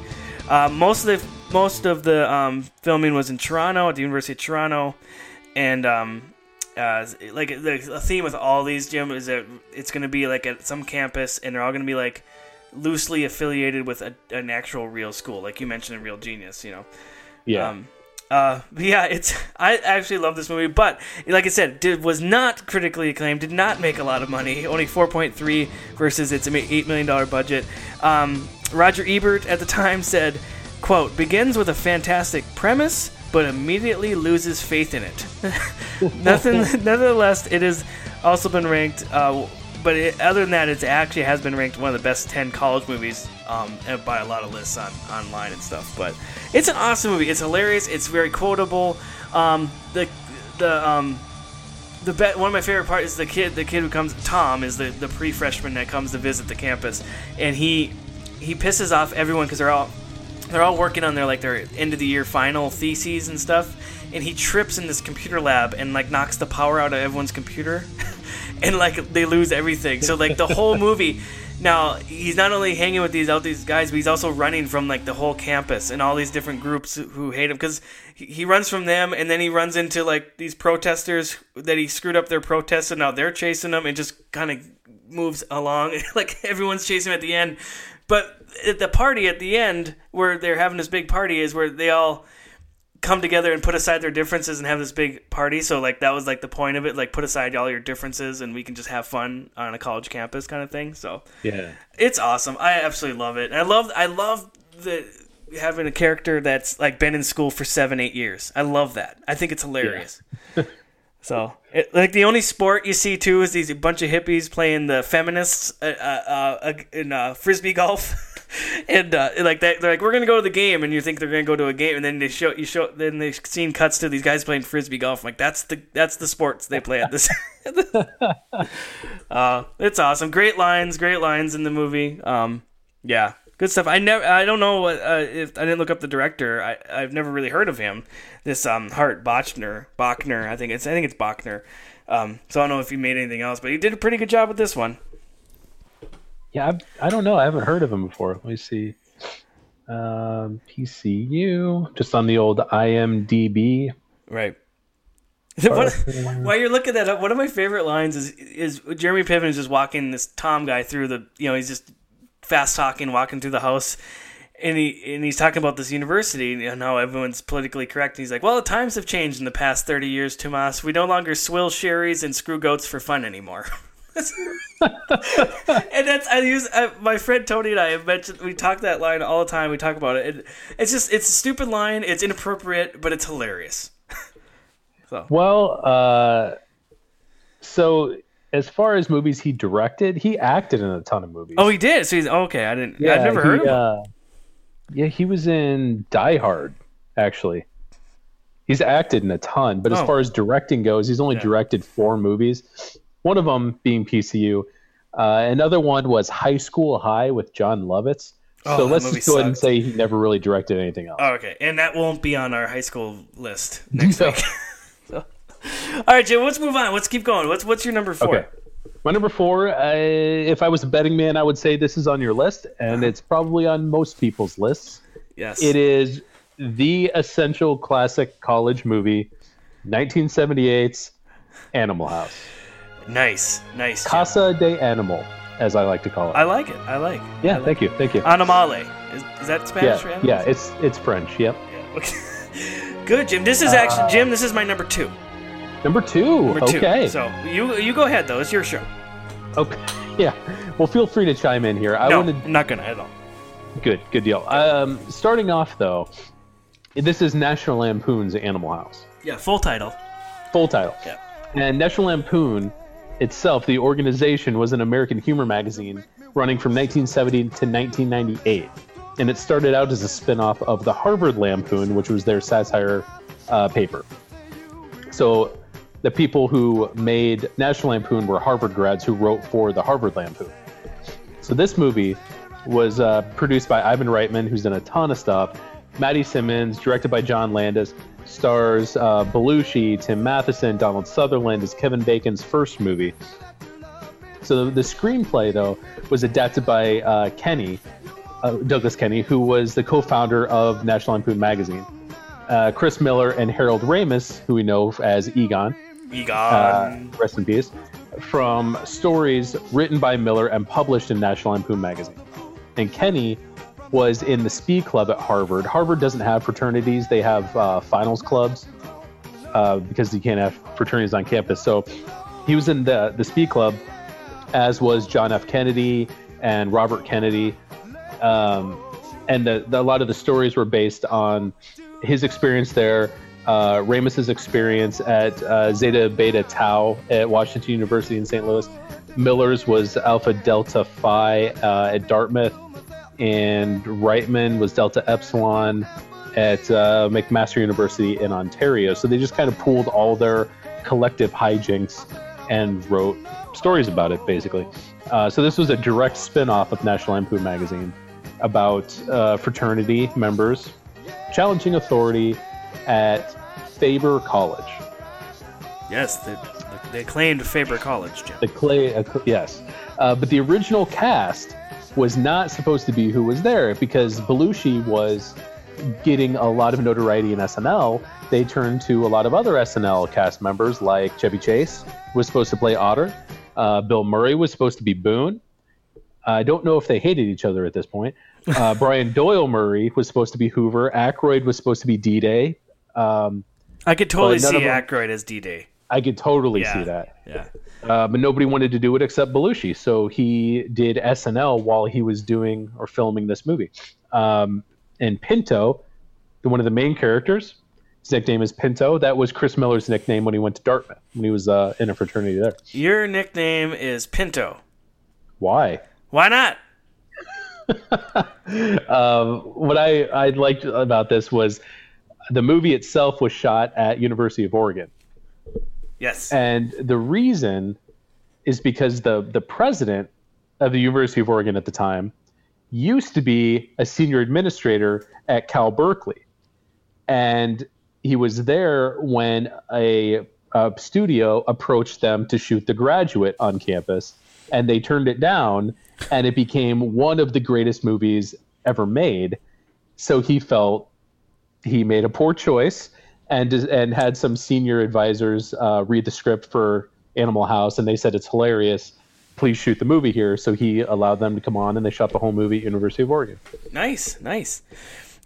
Uh, most of the most of the um, filming was in Toronto at the University of Toronto, and um, uh, like the, the theme with all these Jim is that it's going to be like at some campus, and they're all going to be like loosely affiliated with a, an actual real school, like you mentioned in Real Genius, you know. yeah. Um, uh, yeah, it's I actually love this movie, but like I said, did was not critically acclaimed, did not make a lot of money, only 4.3 versus its eight million dollar budget. Um, Roger Ebert at the time said, "quote begins with a fantastic premise." But immediately loses faith in it. Nothing. Nevertheless, it has also been ranked. Uh, but it, other than that, it actually has been ranked one of the best ten college movies um, by a lot of lists on online and stuff. But it's an awesome movie. It's hilarious. It's very quotable. Um, the the um, the one of my favorite parts is the kid. The kid who comes, Tom, is the the pre freshman that comes to visit the campus, and he he pisses off everyone because they're all they're all working on their like their end of the year final theses and stuff and he trips in this computer lab and like knocks the power out of everyone's computer and like they lose everything. So like the whole movie now he's not only hanging with these out these guys but he's also running from like the whole campus and all these different groups who- hate him. Because he runs from them and then he runs into like these protesters that he screwed up their protests and now they're chasing him. And just kind of moves along. Like everyone's chasing him at the end. But at the party at the end where they're having this big party is where they all come together and put aside their differences and have this big party. So like that was like the point of it like put aside all your differences and we can just have fun on a college campus kind of thing. So yeah. it's awesome. I absolutely love it. I love i love the having a character that's like been in school for seven eight years. I love that. I think it's hilarious. So it, like the only sport you see too is these bunch of hippies playing the feminists uh, uh, uh, in uh, frisbee golf and uh, like that they're like we're gonna go to the game and you think they're gonna go to a game and then they show you show then the scene cuts to these guys playing frisbee golf. I'm like that's the that's the sports they play at this uh, it's awesome. Great lines great lines in the movie. Um, yeah good stuff. I never i don't know what uh, if i didn't look up the director. I, i've never really heard of him. This um hart bachner bachner i think it's i think it's bachner um, so i don't know if he made anything else but he did a pretty good job with this one Yeah, I, I don't know. I haven't heard of him before. Let me see. Um, PCU, just on the old IMDb. Right. What, while you're looking that up, one of my favorite lines is is Jeremy Piven is just walking this Tom guy through the you know he's just fast talking walking through the house, and he and he's talking about this university and how everyone's politically correct. And he's like, well, the times have changed in the past thirty years, Tomas. We no longer swill sherries and screw goats for fun anymore. and that's I use I, my friend Tony and I have mentioned we talk that line all the time. We talk about it. And it's just it's a stupid line. It's inappropriate, but it's hilarious. Well, uh, so as far as movies he directed, he acted in a ton of movies. Oh, he did. So he's okay. I didn't. Yeah, I've never he, heard of him. uh, yeah, he was in Die Hard, actually. He's acted in a ton, but as Oh. far as directing goes, he's only Yeah. directed four movies. One of them being PCU. Uh, another one was High School High with Jon Lovitz. Oh, so let's just go ahead and say he never really directed anything else. Oh, okay, and that won't be on our high school list next No. week. So- All right, Jim. Let's move on. Let's keep going. What's what's your number four? Okay. My number four, uh, if I was a betting man, I would say this is on your list, and it's probably on most people's lists. Yes. It is the essential classic college movie, 1978's Animal House. Nice, nice. Jim. Casa de Animal, as I like to call it. I like it. I like. yeah, I like thank you, thank you. Animale. Is, is that Spanish for yeah, animals? yeah, it's it's French. Yep. Yeah, okay. Good, Jim. This is actually Jim. This is my number two. Number two. Number two. okay. So you you go ahead though. It's your show. okay. Yeah. Well, feel free to chime in here. I no, want to I'm not gonna at all. Good, good deal. Um, starting off though, this is National Lampoon's Animal House. Yeah, full title. Full title. Yeah. And National Lampoon itself, the organization, was an American humor magazine running from 1970 to 1998. And it started out as a spin off of the Harvard Lampoon, which was their satire uh, paper. So the people who made National Lampoon were Harvard grads who wrote for the Harvard Lampoon. So this movie was uh, produced by Ivan Reitman, who's done a ton of stuff. Matty Simmons, directed by John Landis, stars uh, Belushi, Tim Matheson, Donald Sutherland Is Kevin Bacon's first movie. So the screenplay, though, was adapted by uh, Kenney, uh, Douglas Kenney, who was the co-founder of National Lampoon magazine. Uh, Chris Miller and Harold Ramis, who we know as Egon, Egon. uh, rest in peace, from stories written by Miller and published in National Lampoon magazine. And Kenney was in the Spee Club at Harvard. Harvard doesn't have fraternities; they have uh, finals clubs uh, because you can't have fraternities on campus. So he was in the the Spee Club, as was John F. Kennedy and Robert Kennedy. Um, and the, the, a lot of the stories were based on his experience there, uh, Ramis's experience at uh, Zeta Beta Tau at Washington University in St. Louis. Miller's was Alpha Delta Phi uh, at Dartmouth, and Reitman was Delta Epsilon at uh, McMaster University in Ontario. So they just kind of pooled all their collective hijinks and wrote stories about it, basically. Uh, so this was a direct spin-off of National Lampoon magazine about uh, fraternity members challenging authority at Faber College. yes, the, the, the acclaimed Faber College, Jim. The clay, uh, yes, uh, but the original cast was not supposed to be who was there because Belushi was getting a lot of notoriety in SNL. They turned to a lot of other SNL cast members like Chevy Chase was supposed to play Otter, uh, Bill Murray was supposed to be Boone. I don't know if they hated each other at this point. Uh, Brian Doyle Murray was supposed to be Hoover. Aykroyd was supposed to be D Day. Um, I could totally see Aykroyd as D-Day. I could totally Yeah. see that. Yeah. Uh, but nobody wanted to do it except Belushi. So he did SNL while he was doing or filming this movie. Um, and Pinto, the- one of the main characters, his nickname is Pinto. That was Chris Miller's nickname when he went to Dartmouth, when he was uh, in a fraternity there. Your nickname is Pinto. Why? Why not? um, what I, I liked about this was the movie itself was shot at University of Oregon. Yes. And the reason is because the the president of the University of Oregon at the time used to be a senior administrator at Cal Berkeley. And he was there when a, a studio approached them to shoot The Graduate on campus, and they turned it down, and it became one of the greatest movies ever made. So he felt he made a poor choice and and had some senior advisors uh, read the script for Animal House, and they said it's hilarious. Please shoot the movie here. So he allowed them to come on, and they shot the whole movie at University of Oregon. nice, nice.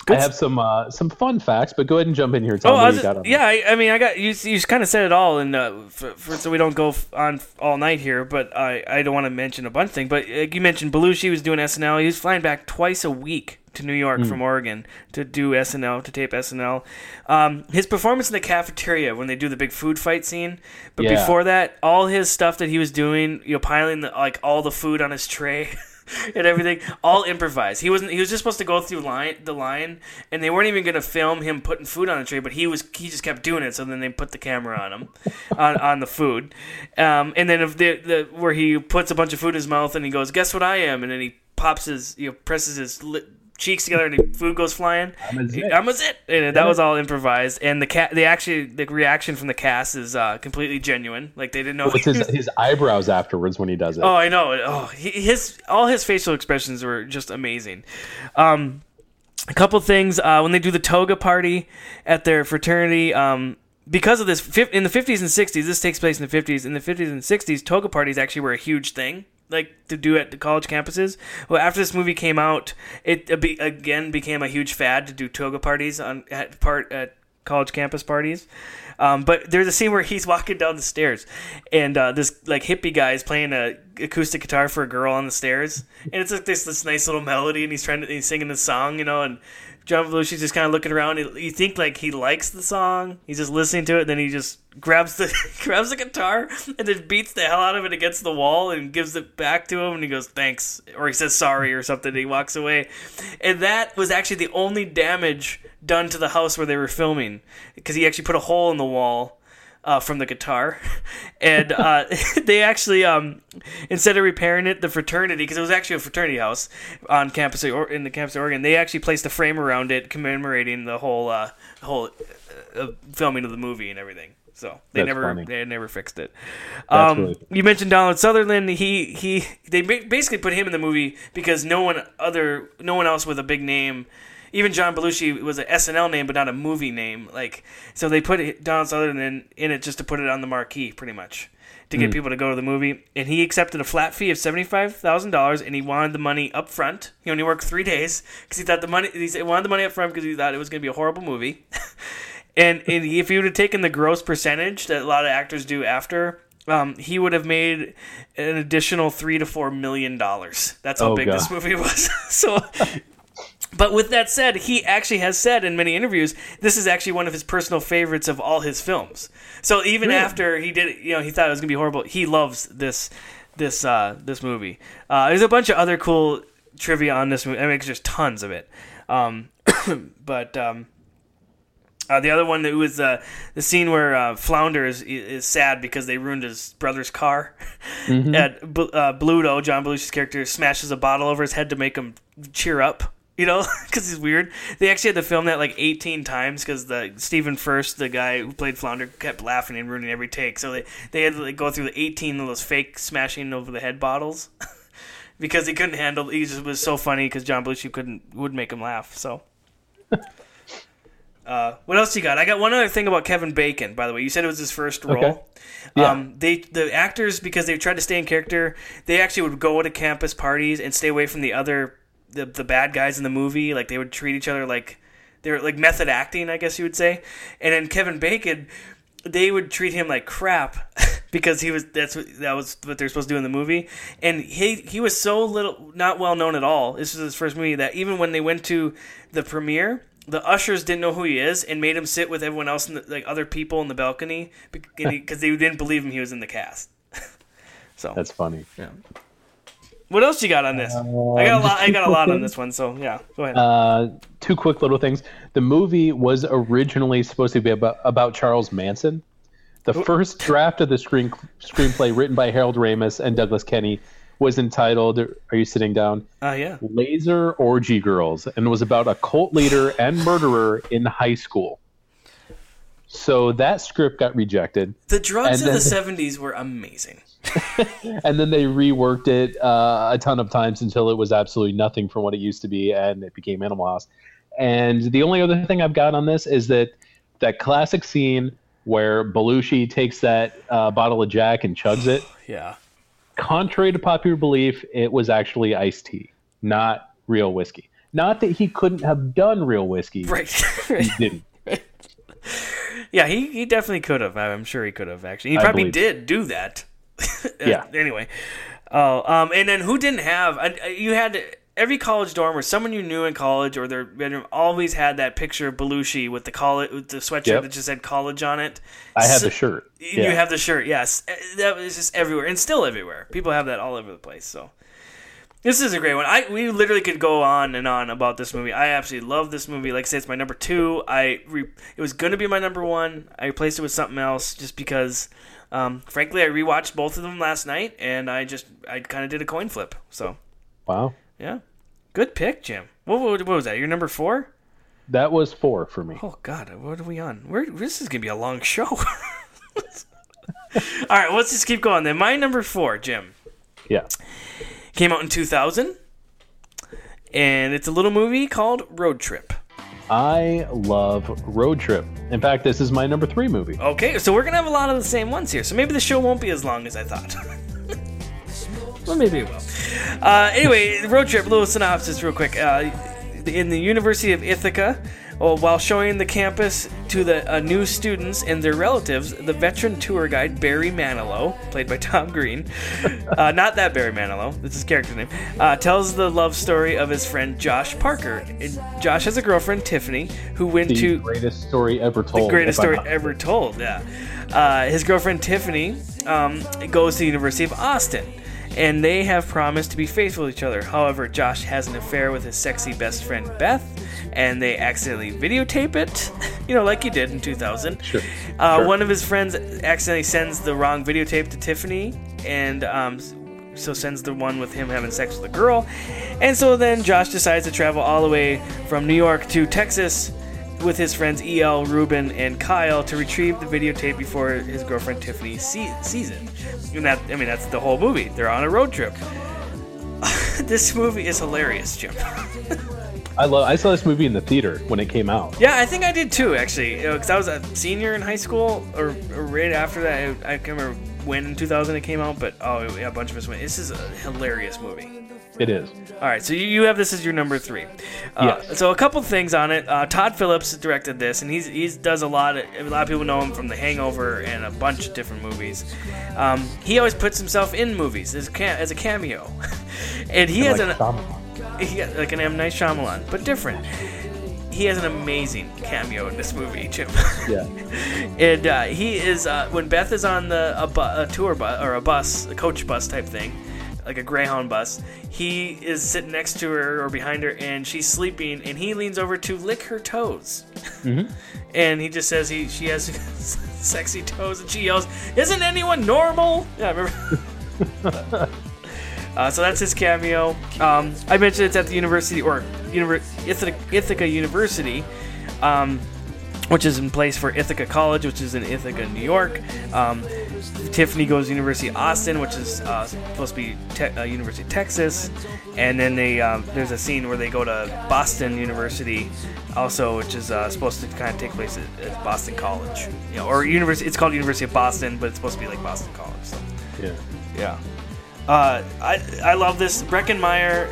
I have some uh, some fun facts, but go ahead and jump in here. Tell Oh, me I was you got on yeah. I, I mean, I got you. You kind of said it all, and uh, for, for, so we don't go on all night here. But I, I don't want to mention a bunch of things. But uh, you mentioned Belushi was doing SNL. He was flying back twice a week to New York from Oregon to do SNL to tape SNL. Um, his performance in the cafeteria when they do the big food fight scene, but Yeah. before that, all his stuff that he was doing, you know, piling the, like all the food on his tray. and everything, all improvised. He wasn't. He was just supposed to go through line the line, and they weren't even going to film him putting food on the tray. But he was. He just kept doing it. So then they put the camera on him, on, on the food, um, and then if the, the where he puts a bunch of food in his mouth and he goes, "Guess what I am?" and then he pops his, you know, presses his li- cheeks together and the food goes flying. I'm a zit. I'm a zit. And that was all improvised. And the cat, they actually, the reaction from the cast is uh, completely genuine. Like they didn't know. He his his eyebrows afterwards when he does it? Oh, I know. Oh, he, his all his facial expressions were just amazing. Um, a couple things uh, when they do the toga party at their fraternity. Um, because of this, in the 50s and 60s, this takes place in the 50s. In the 50s and 60s, toga parties actually were a huge thing, like to do at the college campuses. Well, after this movie came out, it again became a huge fad to do toga parties on at part at college campus parties. Um, but there's a scene where he's walking down the stairs, and uh, this like hippie guy is playing a acoustic guitar for a girl on the stairs, and it's like this this nice little melody, and he's trying to he's singing the song, you know, and John Belushi's just kind of looking around. You think like he likes the song, he's just listening to it, then he just grabs the grabs the guitar and then beats the hell out of it against the wall and gives it back to him, and he goes thanks, or he says sorry or something. And he walks away, and that was actually the only damage done to the house where they were filming because he actually put a hole in the wall uh, from the guitar, and uh, they actually um, instead of repairing it, the fraternity because it was actually a fraternity house on campus or in the campus of Oregon, they actually placed a frame around it commemorating the whole uh, whole uh, filming of the movie and everything. So they That's never funny. they never fixed it. Um, really- you mentioned Donald Sutherland. He he they basically put him in the movie because no one other no one else with a big name. Even John Belushi was an SNL name, but not a movie name. Like, so they put Donald Sutherland in, in it just to put it on the marquee, pretty much, to get people to go to the movie. And he accepted a flat fee of seventy five thousand dollars, and he wanted the money up front. He only worked three days because he thought the money he wanted the money up front because he thought it was going to be a horrible movie. and, and if he would have taken the gross percentage that a lot of actors do after, um, he would have made an additional three to four million dollars. That's how Oh, big God. this movie was. so, but with that said, he actually has said in many interviews this is actually one of his personal favorites of all his films. So even after he did, you know, he thought it was gonna be horrible. He loves this this uh, this movie. Uh, there's a bunch of other cool trivia on this movie. I mean, there's just tons of it. Um, but um, uh, the other one that was uh, the scene where uh, Flounder is, is sad because they ruined his brother's car. At B- uh, Bluto, John Belushi's character, smashes a bottle over his head to make him cheer up. You know, because he's weird. They actually had to film that like 18 times because the Stephen First, the guy who played Flounder, kept laughing and ruining every take. So they they had to like, go through the 18 of those fake smashing over the head bottles because he couldn't handle. He just was so funny because John Belushi couldn't would make him laugh. So. Uh, what else you got? I got one other thing about Kevin Bacon. By the way, you said it was his first role. Okay. Yeah. Um, they the actors because they tried to stay in character. They actually would go to campus parties and stay away from the other the the bad guys in the movie. Like they would treat each other like they were like method acting, I guess you would say. And then Kevin Bacon, they would treat him like crap because he was that's what that was what they're supposed to do in the movie. And he he was so little not well known at all. This was his first movie that even when they went to the premiere. The ushers didn't know who he is and made him sit with everyone else, in the, like other people in the balcony, because they didn't believe him he was in the cast. so That's funny. What else you got on this? I got a lot. I got a lot on this one. So yeah, go ahead. Uh, two quick little things. The movie was originally supposed to be about, about Charles Manson. The first draft of the screen screenplay, written by Harold Ramis and Douglas Kenney, was entitled "Are you sitting down?" uh, yeah. Laser Orgy Girls, and was about a cult leader and murderer in high school. So that script got rejected, The drugs of the seventies were amazing. and then they reworked it uh, a ton of times until it was absolutely nothing from what it used to be, and it became Animal House. And the only other thing I've got on this is that that classic scene where Belushi takes that uh, bottle of Jack and chugs it. Yeah. Contrary to popular belief, it was actually iced tea, not real whiskey. Not that he couldn't have done real whiskey, Right. he didn't. Yeah, he, he definitely could have. I'm sure he could have actually. He I probably believe did do that. Yeah. Anyway. Oh, um, and then who didn't have? You had every college dorm or someone you knew in college or their bedroom always had that picture of Belushi with the college with the sweatshirt Yep. that just said college on it. I had So- the shirt. You have the shirt, yes. Uh, That was just everywhere and still everywhere. People have that all over the place. So this is a great one. I we literally could go on and on about this movie. I absolutely love this movie. Like I said, it's my number two. I re, it was going to be my number one. I replaced it with something else just because, um, frankly, I rewatched both of them last night and I just I kind of did a coin flip. So Wow. yeah, good pick, Jim. What, what, what was that? Your number four? That was four for me. Oh God, what are we on? We're, this is gonna be a long show. All right, let's just keep going then. My number four, Jim, Yeah. Came out in 2000, and it's a little movie called Road Trip. I love Road Trip. In fact, this is my number three movie. Okay, so we're gonna have a lot of the same ones here. So maybe the show won't be as long as I thought. well, maybe it will. Uh, anyway, Road Trip. Little synopsis, real quick. Uh, in the University of Ithaca, well, while showing the campus to the uh, new students and their relatives, the veteran tour guide Barry Manilow, played by Tom Green, uh, not that Barry Manilow, that's his character name, uh, tells the love story of his friend Josh Parker. And Josh has a girlfriend Tiffany who went The to greatest story ever told. the greatest story ever told. Yeah, uh, his girlfriend Tiffany um, goes to the University of Austin, and they have promised to be faithful to each other. However, Josh has an affair with his sexy best friend Beth, and they accidentally videotape it. You know, like you did in 2000. Sure. Uh, Sure. One of his friends accidentally sends the wrong videotape to Tiffany, and um, so sends the one with him having sex with a girl. And so then Josh decides to travel all the way from New York to Texas with his friends El, Ruben, and Kyle to retrieve the videotape before his girlfriend Tiffany see- sees it. And that, I mean, that's the whole movie. They're on a road trip. this movie is hilarious, Jim. I love. I saw this movie in the theater when it came out. Yeah, I think I did too, actually. Because I was a senior in high school, or, or right after that. I, I can't remember when in 2000 it came out, but oh, yeah, a bunch of us went. This is a hilarious movie. It is. All right, so you, you have this as your number three. Uh, Yes. So a couple things on it. Uh, Todd Phillips directed this, and he's he's does a lot. Of, a lot of people know him from The Hangover and a bunch of different movies. Um, he always puts himself in movies as, ca- as a cameo, and he has Like an he like an M Night Shyamalan, but different. He has an amazing cameo in this movie, Jim. Yeah. and uh, he is uh, when Beth is on the a, bu- a tour bus or a bus, a coach bus type thing, like a Greyhound bus. He is sitting next to her or behind her, and she's sleeping, and he leans over to lick her toes. and he just says he she has sexy toes, and she yells, "Isn't anyone normal?" Yeah, I remember. Uh, so that's his cameo. Um, I mentioned it's at the university or Univer- Ithaca, Ithaca University, um, which is in place for Ithaca College, which is in Ithaca, New York. Um, Tiffany goes to University of Austin, which is uh, supposed to be te- uh, University of Texas, and then they um, there's a scene where they go to Boston University, also, which is uh, supposed to kind of take place at, at Boston College, you know, or University. It's called University of Boston, but it's supposed to be like Boston College. So. Yeah. Yeah. Uh, I I love this. Breckin Meyer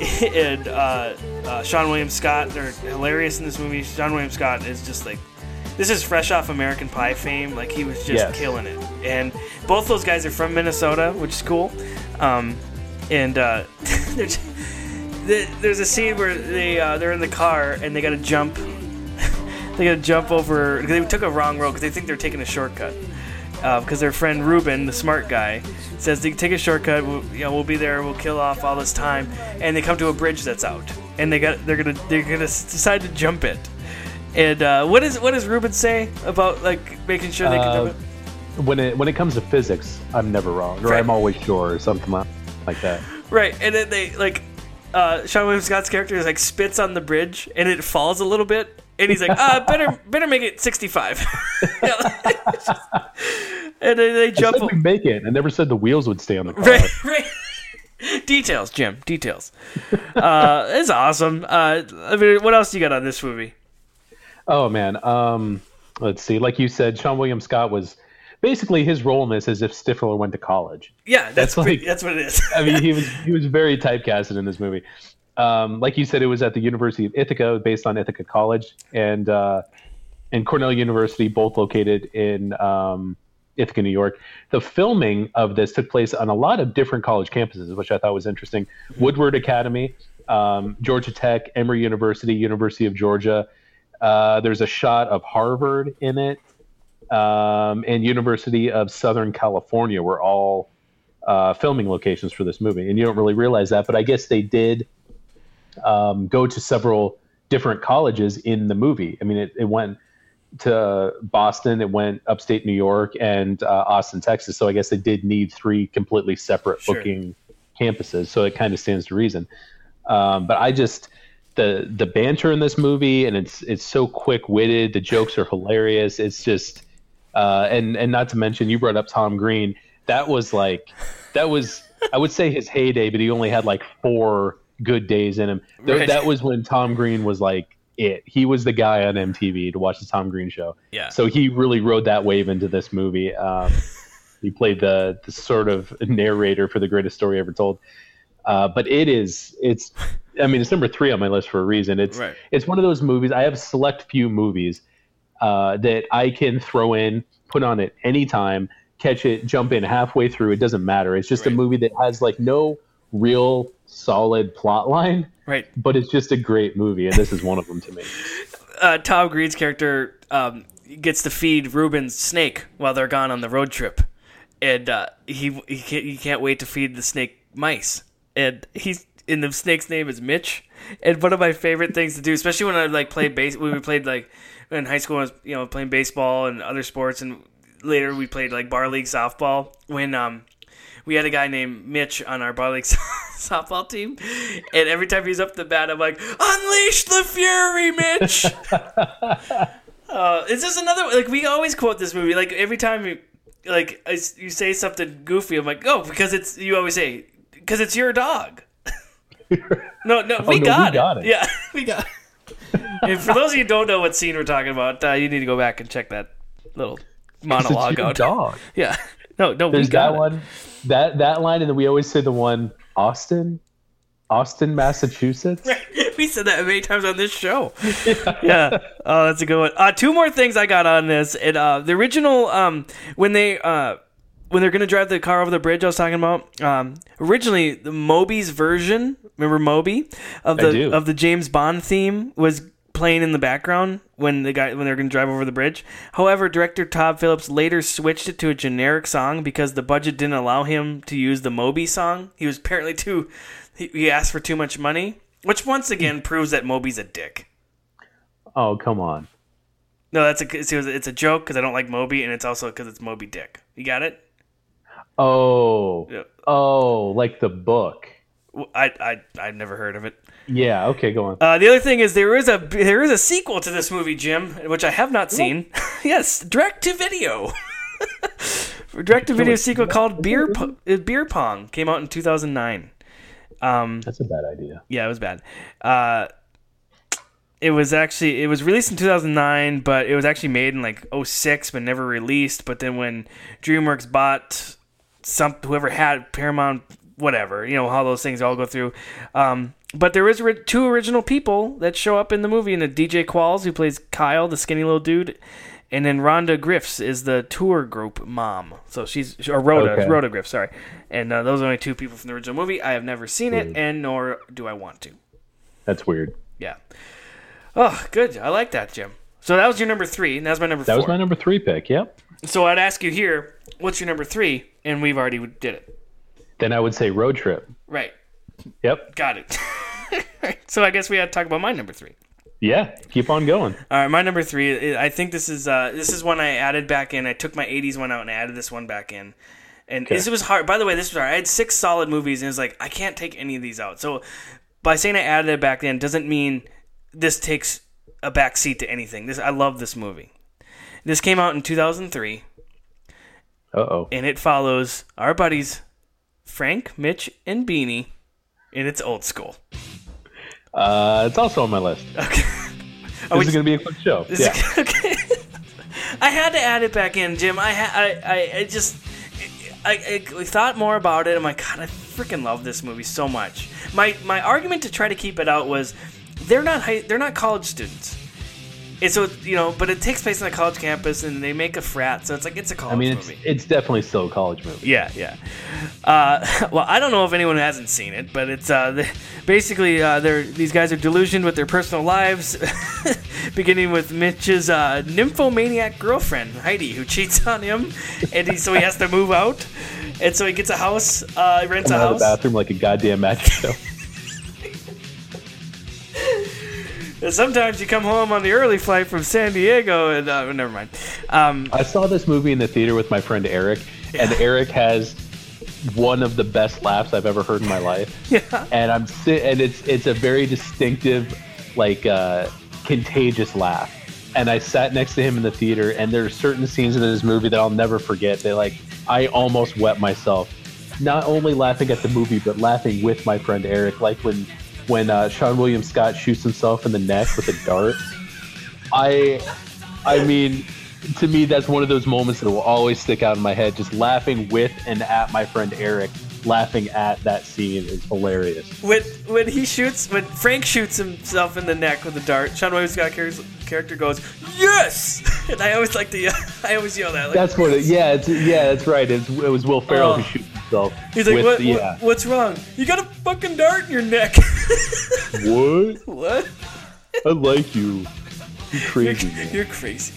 and uh, uh, Seann William Scott, they're hilarious in this movie. Seann William Scott is just like, this is fresh off American Pie fame. Like, he was just Yes. killing it. And both those guys are from Minnesota, which is cool. Um, and uh, they're just- the- there's a scene where they, uh, they're in the car and they got to jump. they got to jump over, because they took a wrong road because they think they're taking a shortcut because their friend Ruben, the smart guy, says they take a shortcut. We'll, you know, we'll be there. We'll kill off all this time, and they come to a bridge that's out, and they got they're gonna they're gonna decide to jump it. And uh, what is what does Ruben say about like making sure they can Uh, jump it? when it when it comes to physics, I'm never wrong, or Right. I'm always sure, or something like, that. Right, and then they like uh, Seann William Scott's character is like spits on the bridge, and it falls a little bit, and he's like, uh, better better make it 65. You know, it's just- and then they I jump. said we make it. I never said the wheels would stay on the car. Right, right. Details, Jim. Details. Uh, it's awesome. Uh, I mean, what else you got on this movie? Oh man, um, let's see. Like you said, Seann William Scott was basically his role in this is if Stifler went to college. Yeah, that's That's like- pretty- that's what it is. I mean, he was he was very typecasted in this movie. Um, like you said, it was at the University of Ithaca, based on Ithaca College, and uh, and Cornell University, both located in um, Ithaca, New York. The filming of this took place on a lot of different college campuses, which I thought was interesting. Woodward Academy, um, Georgia Tech, Emory University, University of Georgia. Uh, there's a shot of Harvard in it, um, and University of Southern California were all uh, filming locations for this movie. And you don't really realize that, but I guess they did um, go to several different colleges in the movie. I mean, it, it went to Boston, it went upstate New York, and uh, Austin, Texas. So I guess they did need three completely separate Sure. booking campuses. So it kind of stands to reason. Um, but I just the the banter in this movie, and it's it's so quick witted. The jokes are hilarious. It's just uh, and and not to mention you brought up Tom Green. That was like that was I would say his heyday, but he only had like four good days in him. Th- Right. That was when Tom Green was like it. He was the guy on MTV to watch the Tom Green show. Yeah. So he really rode that wave into this movie. Um, he played the the sort of narrator for the greatest story ever told. Uh, but it is it's I mean it's number three on my list for a reason. It's Right. it's one of those movies. I have select few movies uh, that I can throw in, put on at any time, catch it, jump in halfway through. It doesn't matter. It's just a movie that has like no real solid plot line, Right. but it's just a great movie, and this is one of them to me. uh, Tom Green's character um, gets to feed Ruben's snake while they're gone on the road trip, and uh, he he can't, he can't wait to feed the snake mice, and he's and the snake's name is Mitch. And one of my favorite things to do, especially when I like played base, when we played like in high school, I was you know playing baseball and other sports, and later we played like bar league softball. When um we had a guy named Mitch on our bar league softball team, and every time he's up the bat, I'm like, "Unleash the fury, Mitch!" uh, is this another like we always quote this movie? Like every time you like I you say something goofy, I'm like, "Oh, because it's you always say because it's your dog." no, no, we, no, got, we got it. it. Yeah, we got. It. and for those of you who don't know what scene we're talking about, uh, you need to go back and check that little monologue It's your out. dog. Yeah. No, no, There's we got that it. one, that that line, and then we always say the one Austin, Austin, Massachusetts. we said that many times on this show. yeah. Oh, that's a good one. Uh, two more things I got on this. And uh, the original, um, when they uh, when they're gonna drive the car over the bridge, I was talking about. Um, originally, the Moby's version. Remember Moby of I the do. of the James Bond theme was playing in the background when the guy when they were going to drive over the bridge. However, director Todd Phillips later switched it to a generic song because the budget didn't allow him to use the Moby song. He was apparently too he, he asked for too much money, which once again proves that Moby's a dick. Oh come on. No, that's a, it's a joke because I don't like Moby, and it's also because it's Moby Dick. You got it? Oh, Yeah. oh, like the book. I I I never heard of it. Yeah. Okay, go on. Uh, the other thing is there is a there is a sequel to this movie, Jim, which I have not seen. yes, direct to video. direct to video sequel called Beer Po- uh, Beer Pong came out in 2009. Um, That's a bad idea. yeah, it was bad. Uh, it was actually it was released in 2009, but it was actually made in like 06 but never released. But then when DreamWorks bought some whoever had Paramount whatever, you know how those things all go through. Um, but there is ri- two original people that show up in the movie, and the DJ Qualls who plays Kyle, the skinny little dude, and then Rhonda Griffiths is the tour group mom. So she's or Rhoda, Okay. Rhoda Griffiths, sorry. And uh, those are only two people from the original movie. I have never seen it, and nor do I want to. That's weird. Yeah. Oh, good. I like that, Jim. So that was your number three, and that was my number That four. was my number three pick. Yep. So I'd ask you here, what's your number three? And we've already did it. Then I would say road trip. Right. Yep. Got it. so I guess we had to talk about my number three. Yeah. Keep on going. All right, my number three. I think this is uh, this is one I added back in. I took my '80s one out and I added this one back in. And this was hard. By the way, this was hard. I had six solid movies, and it was like I can't take any of these out. So by saying I added it back in doesn't mean this takes a backseat to anything. This I love this movie. This came out in 2003, Uh oh. and it follows our buddies Frank, Mitch, and Beanie, and it's old school. Uh, it's also on my list. Okay. This is going to be a quick show. Yeah. it- okay. I had to add it back in, Jim. I ha- I, I, I just I, I thought more about it. I'm like, God, I freaking love this movie so much. My my argument to try to keep it out was they're not high, they're not college students. It's so you know, but it takes place on a college campus, and they make a frat, so it's like it's a college I mean, it's movie. it's definitely still a college movie. Yeah, yeah. Uh, well, I don't know if anyone hasn't seen it, but it's uh, the, basically uh, they're these guys are delusioned with their personal lives, beginning with Mitch's uh, nymphomaniac girlfriend Heidi, who cheats on him, and he, so he has to move out, and so he gets a house, uh, rents Come a house. bathroom like a goddamn magic show. sometimes you come home on the early flight from San Diego, and uh, never mind. Um, I saw this movie in the theater with my friend Eric, and Eric has one of the best laughs I've ever heard in my life. yeah, And I'm si- and it's it's a very distinctive, like uh, contagious laugh. And I sat next to him in the theater, and there are certain scenes in this movie that I'll never forget. They like I almost wet myself, not only laughing at the movie, but laughing with my friend Eric. Like when when uh, Seann William Scott shoots himself in the neck with a dart. I, I mean, to me, that's one of those moments that will always stick out in my head. Just laughing with and at my friend Eric, laughing at that scene is hilarious. when when he shoots, when Frank shoots himself in the neck with a dart, Seann William Scott character, goes yes, and I always like to, yell, I always yell that. Like, That's what it. Yeah, it's, yeah, that's right. It's, it was Will Ferrell Oh. who shoots himself. He's like, with- what, yeah. what, what's wrong? You got a fucking dart in your neck. What? what? I like you. You You're, crazy. man. you're crazy.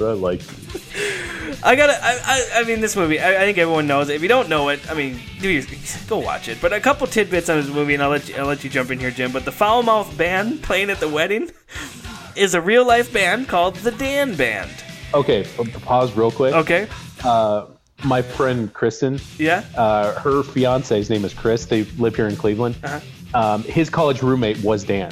I like you. I gotta. I, I, I mean, this movie. I, I think everyone knows it. If you don't know it, I mean, do your, go watch it. But a couple tidbits on this movie, and I'll let you, I'll let you jump in here, Jim. But the Foul Mouth Band playing at the wedding is a real life band called the Dan Band. Okay, pause real quick. Okay. Uh, my friend Kristen, Yeah. uh, her fiance's name is Chris. They live here in Cleveland. Uh-huh. Um, his college roommate was Dan.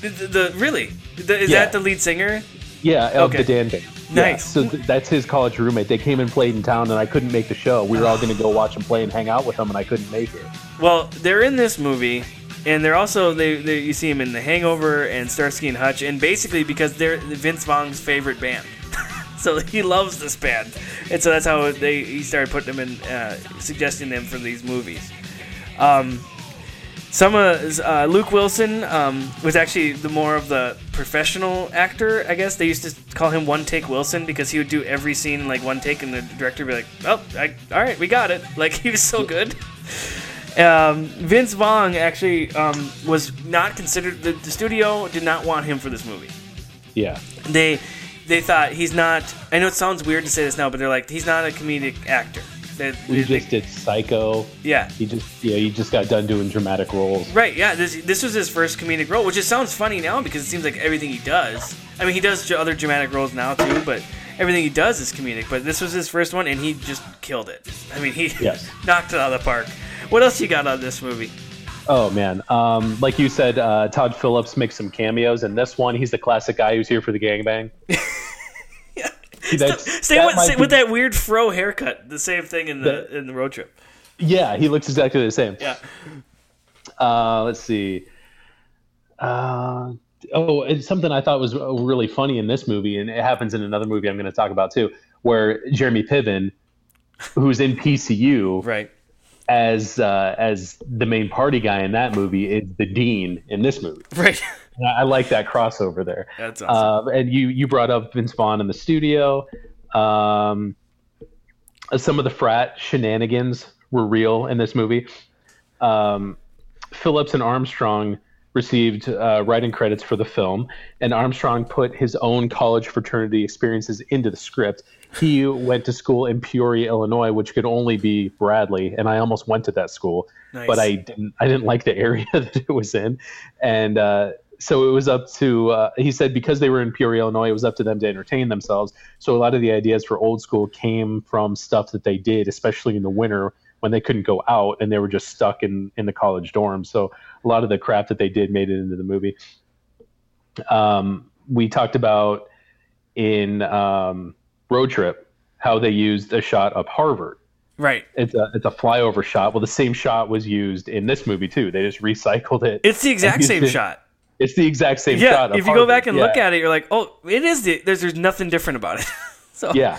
The, the, the- really the, is Yeah. that the lead singer? Yeah, of Okay. the Dan band. Yeah, Nice. so th- that's his college roommate. They came and played in town, and I couldn't make the show. We were all going to go watch him play and hang out with him, and I couldn't make it. Well, they're in this movie, and they're also they, they you see him in The Hangover and Starsky and Hutch, and basically because they're Vince Vaughn's favorite band, so he loves this band, and so that's how they he started putting them in, uh, suggesting them for these movies. Um, some of uh, Luke Wilson um, was actually the more of the professional actor. I guess they used to call him One Take Wilson because he would do every scene in like one take, and the director would be like, "Oh, I, all right, we got it." Like he was so good. Um, Vince Vaughn actually um, was not considered. The, the studio did not want him for this movie. Yeah. They they thought he's not. I know it sounds weird to say this now, but they're like he's not a comedic actor. They, He they- just did Psycho. yeah. He just, yeah, he just got done doing dramatic roles. Right, yeah. This this was his first comedic role, which just sounds funny now because it seems like everything he does. I mean, he does other dramatic roles now too, but everything he does is comedic. But this was his first one, and he just killed it. I mean, he Yes. knocked it out of the park. What else you got on this movie? Oh man, um, like you said, uh, Todd Phillips makes some cameos and this one. He's the classic guy who's here for the gangbang. See, that's- Stay that with, be- with that weird fro haircut. The same thing in the in the road trip. Yeah, he looks exactly the same. Yeah. Uh, let's see. Uh, oh, it's something I thought was really funny in this movie, and it happens in another movie I'm going to talk about too, where Jeremy Piven, who's in PCU Right. As uh, as the main party guy in that movie, is the dean in this movie. Right. And I like that crossover there. That's awesome. Uh, and you you brought up Vince Vaughn in the studio. Um, some of the frat shenanigans were real in this movie. Um, Phillips and Armstrong received uh, writing credits for the film, and Armstrong put his own college fraternity experiences into the script. He went to school in Peoria, Illinois, which could only be Bradley, and I almost went to that school, Nice. but I didn't. I didn't like the area that it was in, and uh, so it was up to. Uh, he said because they were in Peoria, Illinois, it was up to them to entertain themselves. So a lot of the ideas for old school came from stuff that they did, especially in the winter when they couldn't go out and they were just stuck in in the college dorms. So a lot of the crap that they did made it into the movie. Um, we talked about in um, Road Trip how they used a shot of Harvard. right. It's a it's a flyover shot. Well, the same shot was used in this movie too. They just recycled it. It's the exact same it- shot. It's the exact same Yeah. shot. Of If you go back Harvard. and look at it, you're like, oh, it is. The, there's there's nothing different about it. so yeah.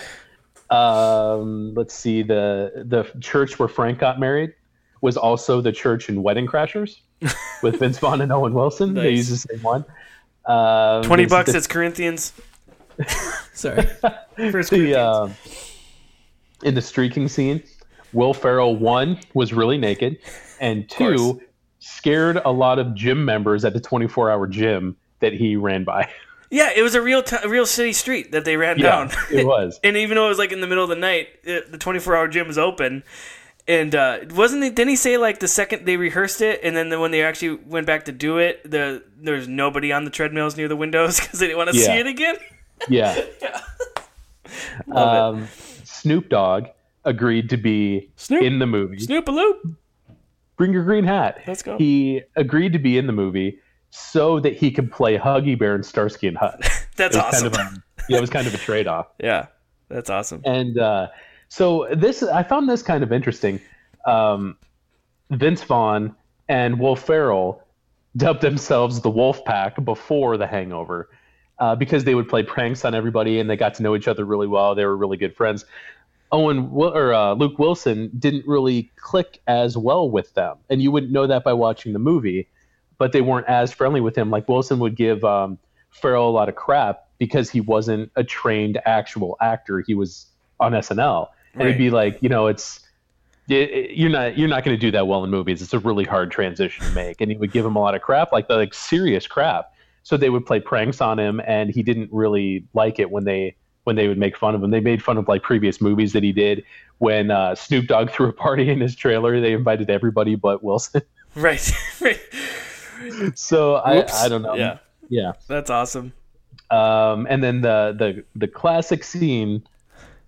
Um, let's see. The the church where Frank got married was also the church in Wedding Crashers with Vince Vaughn and Owen Wilson. They Nice. use the same one. Um, twenty bucks. the- It's Corinthians. Sorry. First the hint. uh, in the streaking scene, Will Ferrell one was really naked, and two scared a lot of gym members at the 24 hour gym that he ran by. Yeah, it was a real t- real city street that they ran down. it was. and even though it was like in the middle of the night, it, the 24 hour gym was open. And uh, wasn't it? Didn't he say like the second they rehearsed it, and then the, when they actually went back to do it, the there's nobody on the treadmills near the windows because they didn't want to Yeah. see it again. Yeah. Love um, Snoop Dogg agreed to be Snoop. in the movie. Snoop a loop. Bring your green hat. Let's go. He agreed to be in the movie so that he could play Huggy Bear and Starsky and Hutch. That's awesome. kind of a, yeah, it was kind of a trade off. yeah, that's awesome. And uh, so this, I found this kind of interesting. Um, Vince Vaughn and Will Ferrell dubbed themselves the Wolf Pack before The Hangover uh, because they would play pranks on everybody and they got to know each other really well. They were really good friends. Owen or uh, Luke Wilson didn't really click as well with them, and you wouldn't know that by watching the movie. But they weren't as friendly with him. Like Wilson would give um, Ferrell a lot of crap because he wasn't a trained actual actor. He was on SNL, and Right. he'd be like, you know, it's it, it- you're not you're not going to do that well in movies. It's a really hard transition to make, and he would give him a lot of crap, like the like serious crap. So they would play pranks on him, and he didn't really like it when they when they would make fun of him. They made fun of like previous movies that he did. When uh, Snoop Dogg threw a party in his trailer, they invited everybody but Wilson. Right. right. So I, Whoops. I don't know. Yeah, yeah. that's awesome. Um, and then the the the classic scene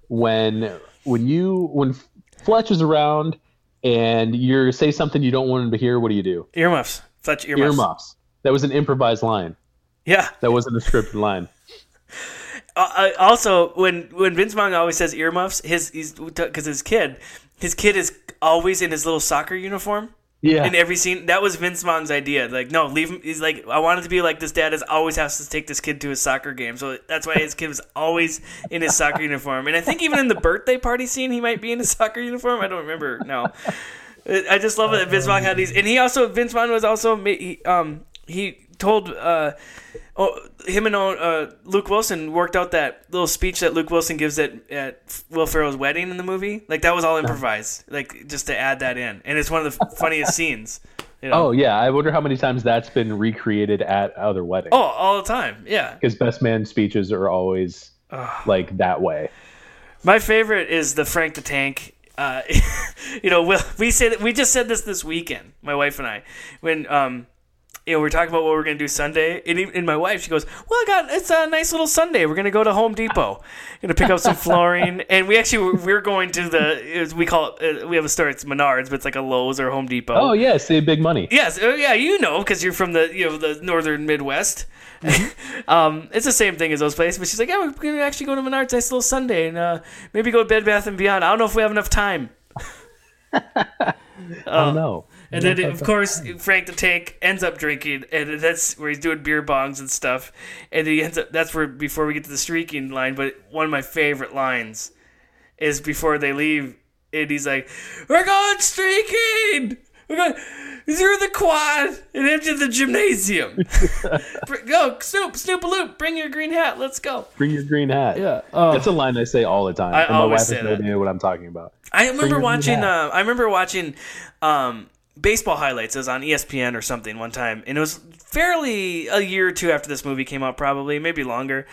when when you when Fletch is around and you say something you don't want him to hear. What do you do? Earmuffs. Fletch earmuffs. Earmuffs. That was an improvised line. Yeah. That wasn't a scripted line. Uh, uh, also, when when Vince Vaughn always says earmuffs, his he's because his kid, his kid is always in his little soccer uniform. Yeah. In every scene, that was Vince Vaughn's idea. Like, no, leave him. He's like, I wanted to be like this. Dad is always has to take this kid to his soccer game, so that's why his kid was always in his soccer uniform. And I think even in the birthday party scene, he might be in his soccer uniform. I don't remember. No, I just love it that Vince Vaughn had these, and he also Vince Vaughn was also he, um he told uh oh him and uh Luke Wilson worked out that little speech that Luke Wilson gives at at Will Ferrell's wedding in the movie. Like that was all improvised, like just to add that in, and it's one of the funniest scenes. You know? Oh yeah, I wonder how many times that's been recreated at other weddings. Oh, all the time. Yeah. because best man speeches are always like that way. My favorite is the Frank the Tank. Uh, you know, we we say that we just said this this weekend, my wife and I, when um, you know, we are talking about what we're gonna do Sunday, and, even- and my wife she goes, "Well, I got it's a nice little Sunday. We're gonna go to Home Depot, gonna pick up some flooring, and we actually we're going to the we call it. Uh, we have a store. It's Menards, but it's like a Lowe's or Home Depot. Oh yeah, save big money. Yes, oh, yeah, you know, because you're from the you know the northern Midwest. um, it's the same thing as those places. But she's like, yeah, we're gonna actually go to Menards nice little Sunday and uh, maybe go to Bed Bath and Beyond. I don't know if we have enough time. I don't know. And then of course Frank the Tank ends up drinking, and that's where he's doing beer bongs and stuff. And he ends up that's where before we get to the streaking line. But one of my favorite lines is before they leave, and he's like, "We're going streaking. We're going through the quad and into the gymnasium. Go Snoop Snoop a loop. Bring your green hat. Let's go." Bring your green hat. Yeah. Oh. That's a line I say all the time. I and my always wife has no idea what I'm talking about. I remember watching. Uh, I remember watching um, baseball highlights. It was on ESPN or something one time, and it was fairly a year or two after this movie came out, probably maybe longer.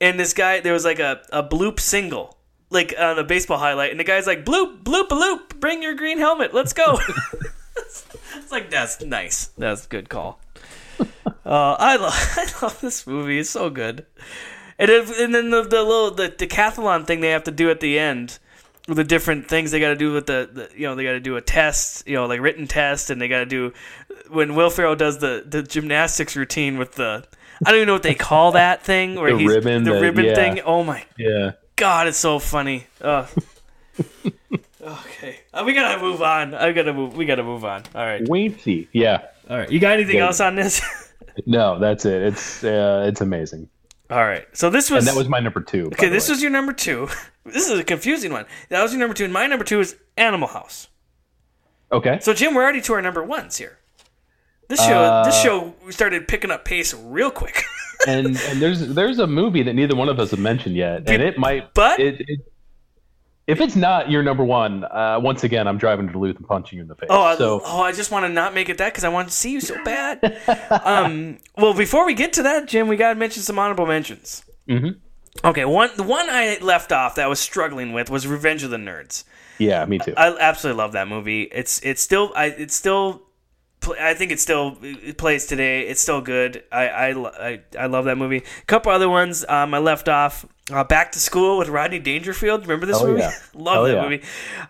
And this guy, there was like a, a bloop single, like on a baseball highlight, and the guy's like bloop bloop bloop, bring your green helmet, let's go. it's like that's nice. That's a good call. Uh, I love I love this movie. It's so good. And, if, and then the, the little the decathlon thing they have to do at the end, the different things they got to do with the, the you know they got to do a test, you know, like written test, and they got to do when Will Ferrell does the the gymnastics routine with the I don't even know what they call that thing where The he's ribbon, the the- ribbon yeah. thing. Oh my Yeah. god, it's so funny. Okay, uh, we gotta move on. I gotta move. We gotta move on. All right, Wincy. Yeah. all right. You got anything Good. else on this? No, that's it. It's uh, it's amazing. All right. So this was And that was my number two. okay. This was your number two. This is a confusing one. That was your number two, and my number two is Animal House. okay. So Jim, we're already to our number ones here. This show, this Uh, show started picking up pace real quick. and and there's there's a movie that neither one of us have mentioned yet, and it might. But- it, it, if it's not your number one, uh, once again, I'm driving to Duluth and punching you in the face. Oh, I, so oh, I just want to not make it that because I want to see you so bad. um, well, before we get to that, Jim, we got to mention some honorable mentions. Mhm. Okay, one the one I left off that I was struggling with was Revenge of the Nerds. yeah, me too. I absolutely love that movie. It's it's still I it's still I think it still it plays today. It's still good. I I, I, I love that movie. A couple other ones um, I left off. Uh, Back to School with Rodney Dangerfield. Remember this Oh, movie? yeah. love Oh, that yeah. movie.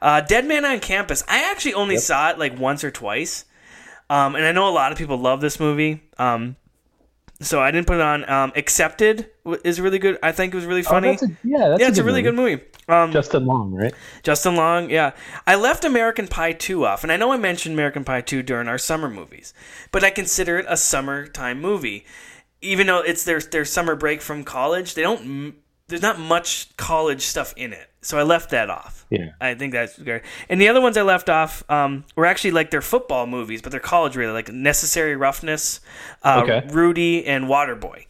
Uh, Dead Man on Campus. I actually only saw it like once or twice, um, and I know a lot of people love this movie. Um, so I didn't put it on. Um, Accepted is really good. I think it was really Oh, funny. that's a, yeah, that's yeah, it's a really good movie. Um, Justin Long, right? Justin Long, yeah. I left American Pie 2 off, and I know I mentioned American Pie 2 during our summer movies, but I consider it a summertime movie. Even though it's their their summer break from college, they don't there's not much college stuff in it. So I left that off. Yeah. I think that's good. And the other ones I left off um, were actually like their football movies, but they're college really, like Necessary Roughness, uh, Okay. Rudy, and Waterboy.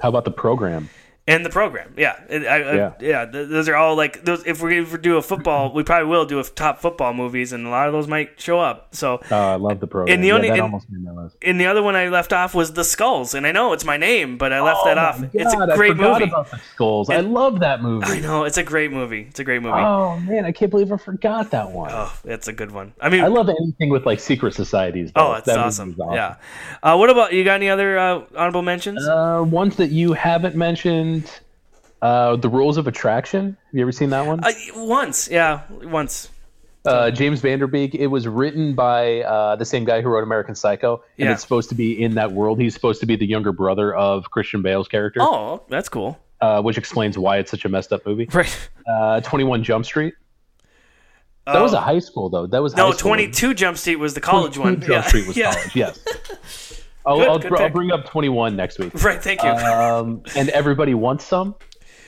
How about the program? And the program, yeah, I, I, Yeah. yeah. those are all like those. If we're gonna do a football, we probably will do a top football movies, and a lot of those might show up. So, Uh, I love the program. And the Yeah, only- that and- almost made my list. and the other one I left off was the Skulls, and I know it's my name, but I left that Oh off. my it's a great movie. about the skulls. I love that movie. I know it's a great movie. It's a great movie. Oh man, I can't believe I forgot that one. Oh, it's a good one. I mean, I love anything with like secret societies. Though. oh, it's That movie awesome. Yeah. Uh, what about you? Got any other uh, honorable mentions? Uh, ones that you haven't mentioned. Uh, the Rules of Attraction. Have you ever seen that one? Uh, once, yeah, once. Uh, James Van Der Beek. It was written by uh, the same guy who wrote American Psycho, and Yeah. it's supposed to be in that world. He's supposed to be the younger brother of Christian Bale's character, Oh, that's cool. uh, which explains why it's such a messed up movie. Right. Uh, Twenty One Jump Street. That was a high school though. That was Oh. No. Twenty Two Jump Street was the college 22 one. Jump yeah. Street was yeah. college. Yes. I'll, Good, I'll, good br- I'll bring up Twenty One next week. Right. Thank you. Um, and Everybody Wants Some,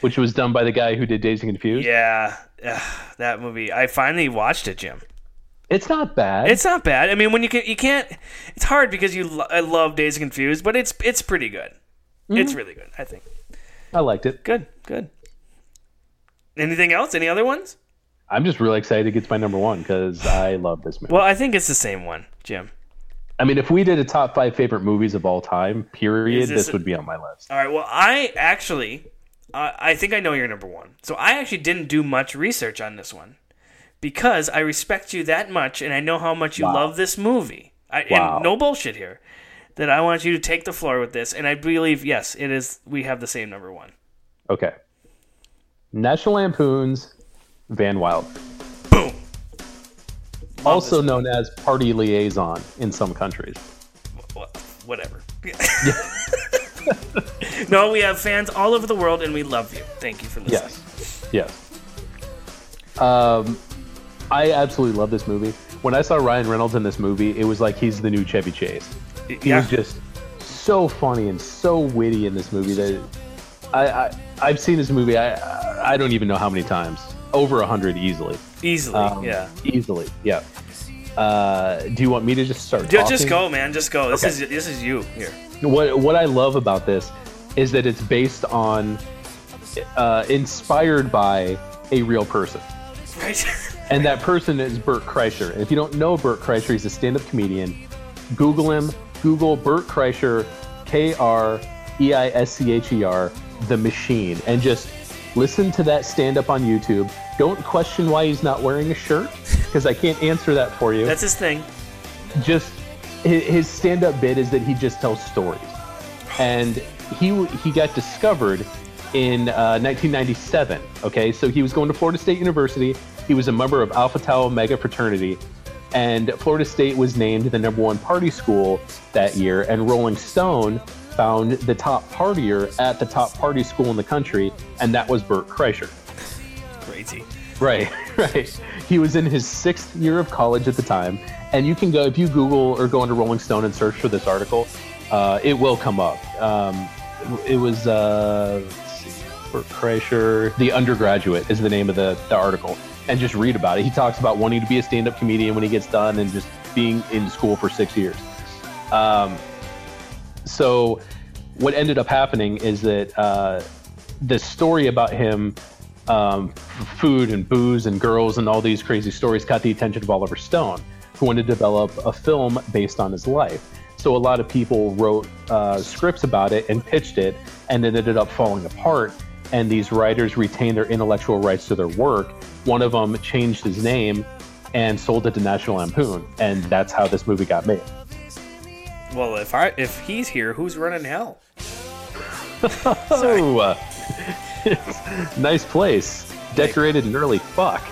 which was done by the guy who did Dazed and Confused. yeah. Ugh, that movie. I finally watched it, Jim. It's not bad. It's not bad. I mean, when you can, you can't. It's hard because you. Lo- I love Dazed and Confused, but it's it's pretty good. It's Mm-hmm. really good. I think. I liked it. Good. Good. Anything else? Any other ones? I'm just really excited it gets my number one because I love this movie. Well, I think it's the same one, Jim. I mean, if we did a top five favorite movies of all time, period, this this, would be on my list. All right. Well, I actually, uh, I think I know your number one. So I actually didn't do much research on this one because I respect you that much, and I know how much you Wow. love this movie. I, Wow. And no bullshit here. That I want you to take the floor with this, and I believe yes, it is. We have the same number one. Okay. National Lampoon's Van Wilder. Also known as Party Liaison in some countries. Wha- Whatever. no, we have fans all over the world, and we love you. Thank you for listening. Yes. Yes. Um, I absolutely love this movie. When I saw Ryan Reynolds in this movie, it was like he's the new Chevy Chase. He Yeah. was just so funny and so witty in this movie that I, I I've seen this movie. I I don't even know how many times. Over a hundred easily. Easily. Um, yeah. Easily. Yeah. Uh, do you want me to just start? Ju- Just go, man. Just go. This Okay. is this is you here. what what I love about this is that it's based on uh, inspired by a real person. Right. And that person is Bert Kreischer. And if you don't know Bert Kreischer, he's a stand-up comedian. Google him. Google Bert Kreischer, K R E I S C H E R, The Machine, and just listen to that stand-up on YouTube. Don't question why he's not wearing a shirt, because I can't answer that for you. That's his thing. just his, his stand-up bit is that he just tells stories, and he he got discovered in uh, 1997. Okay, so he was going to Florida State University. He was a member of Alpha Tau Omega fraternity, and Florida State was named the number one party school that year. And Rolling Stone found the top partier at the top party school in the country, and that was Bert Kreischer. Crazy. Right, right. He was in his sixth year of college at the time, and you can go if you Google or go into Rolling Stone and search for this article, uh, it will come up. Um, it was uh, let's see, Bert Kreischer, the undergraduate is the name of the, the article, and just read about it. He talks about wanting to be a stand-up comedian when he gets done, and just being in school for six years. Um, so, what ended up happening is that uh, the story about him, um, food and booze and girls and all these crazy stories, caught the attention of Oliver Stone, who wanted to develop a film based on his life. So a lot of people wrote uh, scripts about it and pitched it, and it ended up falling apart. And these writers retained their intellectual rights to their work. One of them changed his name and sold it to National Lampoon, and that's how this movie got made. Well, if I if he's here, who's running hell? Oh, uh, nice place, decorated and early. Fuck.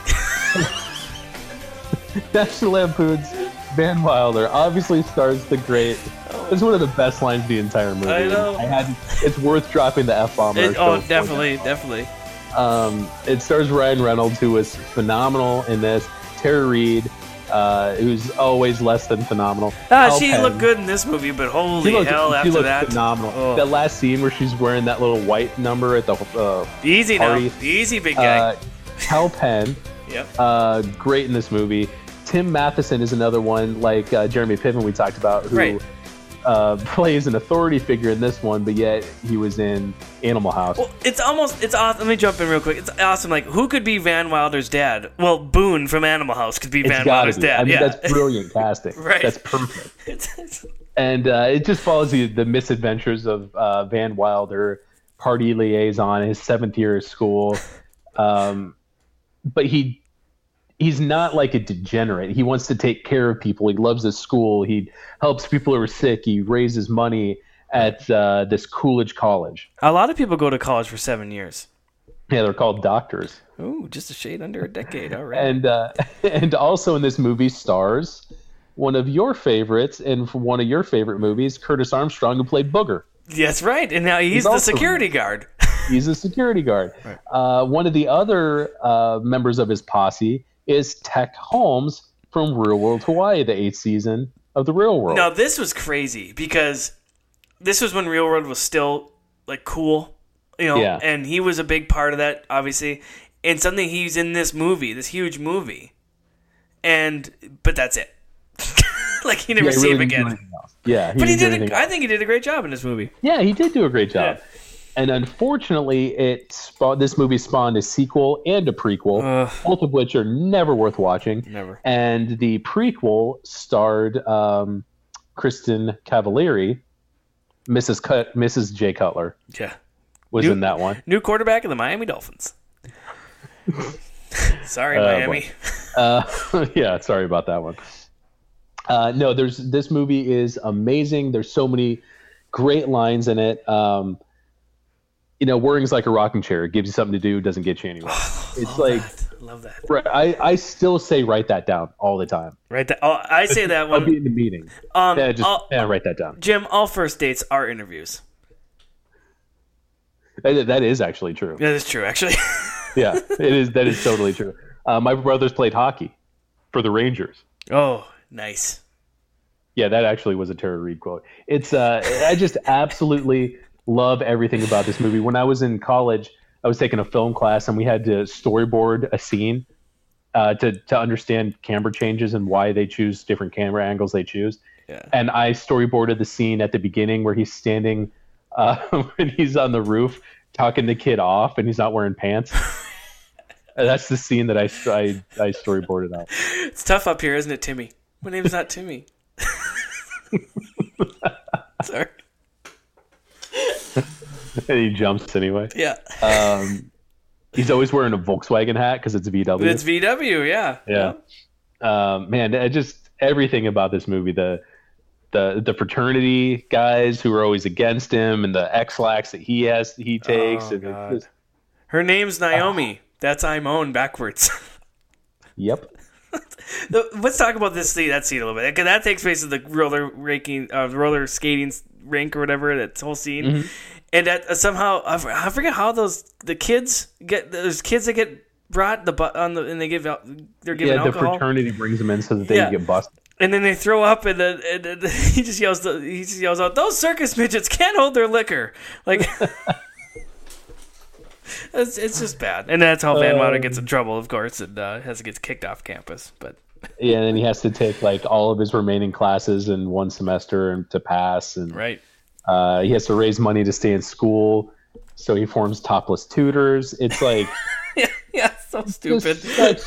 National Lampoon's Van Wilder obviously stars the great. It's one of the best lines of the entire movie. I know. I had. It's worth dropping the f bomb. Oh, definitely, definitely. Um, it stars Ryan Reynolds, who was phenomenal in this. Tara Reid, uh, who's always less than phenomenal. Ah, Al she Penn. looked good in this movie, but holy She looked, hell! she After looked that, phenomenal. Oh. That last scene where she's wearing that little white number at the uh, easy party. now, easy, big guy. uh, Kal Penn, yep. uh, great in this movie. Tim Matheson is another one, like uh, Jeremy Piven we talked about, who Right. Uh, plays an authority figure in this one, but yet he was in Animal House. Well, it's almost it's awesome. Let me jump in real quick. It's awesome. Like, who could be Van Wilder's dad? Well, Boone from Animal House could be It's Van Wilder's be. dad. I mean, yeah, that's brilliant casting. Right. That's perfect. It's- it's- and uh, it just follows the, the misadventures of uh, Van Wilder, party liaison, his seventh year of school. Um, but he he's not like a degenerate. He wants to take care of people. He loves his school. He helps people who are sick. He raises money at uh, this Coolidge College. a lot of people go to college for seven years. Yeah, they're called doctors. Ooh, just a shade under a decade. All right. And uh, and also in this movie stars one of your favorites and from one of your favorite movies, Curtis Armstrong, who played Booger. That's right. And now he's, He's the security guard. He's a security guard. Uh, one of the other uh, members of his posse is Teck Holmes from Real World Hawaii, the eighth season of the Real World. Now this was crazy because this was when Real World was still like cool, you know, Yeah. and he was a big part of that, obviously. And suddenly he's in this movie, this huge movie, and but that's it. like he never Yeah, see really him again. Yeah, But he didn't do did. A, I think he did a great job in this movie. Yeah, he did do a great job. Yeah. And unfortunately, it spawned, this movie spawned a sequel and a prequel, Ugh. both of which are never worth watching. Never. And the prequel starred um, Kristin Cavallari, Mrs. Cut, Mrs. Jay Cutler Yeah. was You- in that one. New quarterback of the Miami Dolphins. Sorry, Oh, Miami. Uh, yeah, sorry about that one. Uh, no, there's this movie is amazing. There's so many great lines in it. Um, you know, worrying's like a rocking chair. It gives you something to do, doesn't get you anywhere. it's like Love that. right, I, I still say write that down all the time. Right. That, oh, I say that I'll be in the meeting. Um, Yeah, just all- yeah, write that down. Jim, all first dates are interviews. That, that is actually true. That is true, actually. Yeah, it is. That is totally true. Uh, my brothers played hockey for the Rangers. oh, nice. Yeah, that actually was a Tara Reid quote. It's uh, I just absolutely love everything about this movie. When I was in college, I was taking a film class and we had to storyboard a scene uh, to to understand camera changes and why they choose different camera angles they choose. Yeah. And I storyboarded the scene at the beginning where he's standing uh, when he's on the roof talking the kid off and he's not wearing pants. That's the scene that I, I, I storyboarded out. It's tough up here, isn't it, Timmy? My name's not Timmy. Sorry. And he jumps anyway. Yeah. Um, he's always wearing a Volkswagen hat because it's VW. It's VW, yeah. yeah. Um, man, I just everything about this movie the the the fraternity guys who are always against him and the Ex-Lax that he has he takes. Oh, and just- Her name's Naomi. That's I'm own backwards. yep. Let's talk about this scene, that scene a little bit. Cause that takes place at the roller raking, uh, roller skating rink or whatever. That whole scene, Mm-hmm. And that uh, somehow I forget how those the kids get those kids that get brought the on the and they give out they're given Yeah, the alcohol. fraternity brings them in so that they Yeah. get busted. and then they throw up, and then, and then he just yells, he just yells out, "Those circus midgets can't hold their liquor!" Like, it's, it's just bad. And that's how Van Wilder gets in trouble, of course, and uh, has to get kicked off campus. But Yeah, and then he has to take like all of his remaining classes in one semester and to pass, and Right. Uh, he has to raise money to stay in school. So he forms topless tutors. It's like Yeah, yeah, so stupid. such-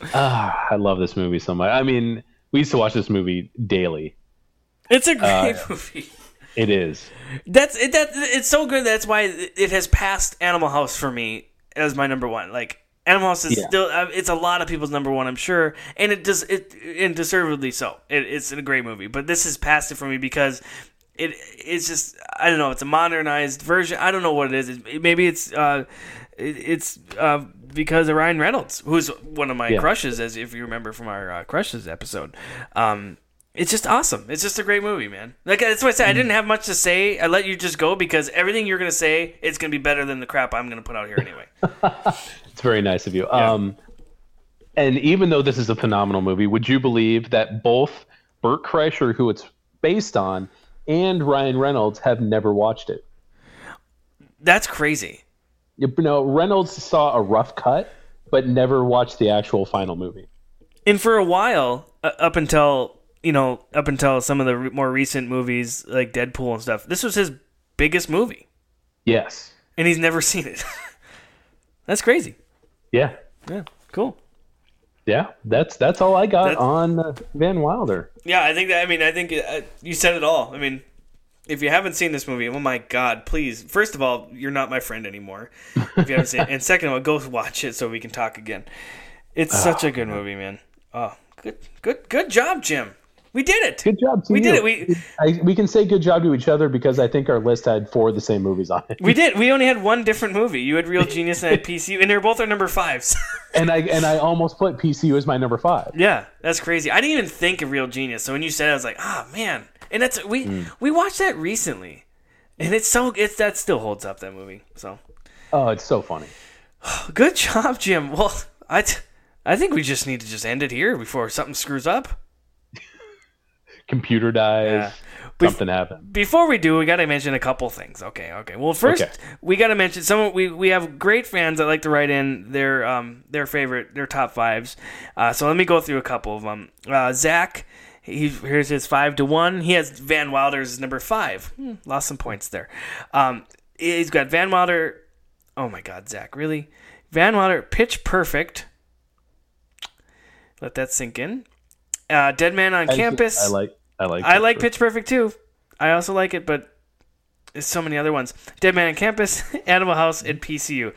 Ah, I love this movie so much. I mean, we used to watch this movie daily. It's a great Uh, movie. It is. That's it. That it's so good. That's why it has passed Animal House for me as my number one. Like Animal House is Yeah. still. uh, It's a lot of people's number one, I'm sure, and it does it and deservedly so. It, it's a great movie, but this has passed it for me because it it's just I don't know. It's a modernized version. I don't know what it is. It, maybe it's uh, it, it's uh, because of Ryan Reynolds, who's one of my Yeah. crushes, as if you remember from our uh, crushes episode. Um, it's just awesome. It's just a great movie, man. Like that's what I said. I didn't have much to say. I let you just go because everything you're gonna say, it's gonna be better than the crap I'm gonna put out here anyway. It's very nice of you. Um, and even though this is a phenomenal movie, would you believe that both Bert Kreischer, who it's based on, and Ryan Reynolds have never watched it? That's crazy. You know, Reynolds saw a rough cut, but never watched the actual final movie. And for a while, uh, up until you know, up until some of the re- more recent movies like Deadpool and stuff, this was his biggest movie, Yes. and he's never seen it. that's crazy. Yeah. Yeah, cool. Yeah. That's that's all I got That's- on uh, Van Wilder. Yeah, I think that. I mean, I think uh, you said it all. I mean, if you haven't seen this movie, oh my god, please! First of all, you're not my friend anymore. If you haven't seen it, and second of all, go watch it so we can talk again. It's such a good movie, man. Oh, good, good, good job, Jim. We did it. Good job. To We did it. We I, we can say good job to each other because I think our list had four of the same movies on it. we did. We only had one different movie. You had Real Genius and I had PCU, and they're both our number fives. and I and I almost put PCU as my number five. yeah, that's crazy. I didn't even think of Real Genius. So when you said, it, I was like, ah, man. And that's we Hmm. we watched that recently, and it's so it's that still holds up that movie. So. Oh, it's so funny. Good job, Jim. Well, I, t- I think we just need to just end it here before something screws up. Computer dies. Yeah. Bef- Something happened. Before we do, we got to mention a couple things. Okay, okay. Well, first Okay. we got to mention some. We we have great fans that like to write in their um their favorite their top fives. Uh, so let me go through a couple of them. Uh, Zach. He, here's his five to one. He has Van Wilder's number five. Hmm, lost some points there. Um, he's got Van Wilder. Oh my God, Zach, really? Van Wilder, Pitch Perfect. Let that sink in. Uh, Dead Man on Campus. I like. I like. I like Pitch Perfect too. I also like it, but there's so many other ones. Dead Man on Campus, Animal House, and PCU.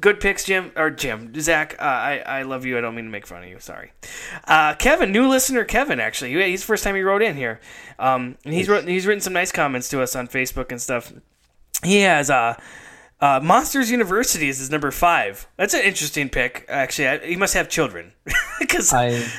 Good picks, Jim or Jim Zach. Uh, I I love you. I don't mean to make fun of you. Sorry, uh, Kevin, new listener Kevin. Actually, He- he's the first time he wrote in here. Um, and he's wrote, he's written some nice comments to us on Facebook and stuff. He has uh, uh, Monsters University is his number five. That's an interesting pick. Actually, I, he must have children because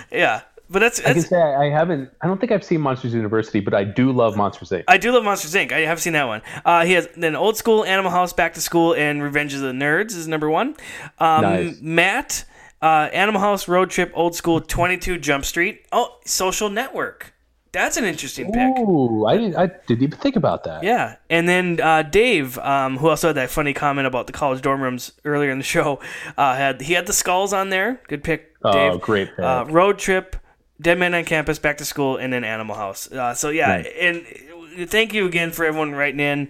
yeah. But that's, I can say I, haven't. I don't think I've seen Monsters University, but I do love Monsters Inc. I do love Monsters Inc. I have seen that one. Uh, he has then Old School, Animal House, Back to School, and Revenge of the Nerds is number one. Um, Nice. Matt, uh, Animal House, Road Trip, Old School, Twenty Two Jump Street. Oh, Social Network. That's an interesting pick. Ooh, I didn't. I didn't even think about that. Yeah, and then uh, Dave, um, who also had that funny comment about the college dorm rooms earlier in the show, uh, had he had the skulls on there. Good pick, Oh, Dave. great pick. Uh, road trip, Dead Man on Campus, Back to School, and then Animal House. Uh, so yeah, Nice. and thank you again for everyone writing in.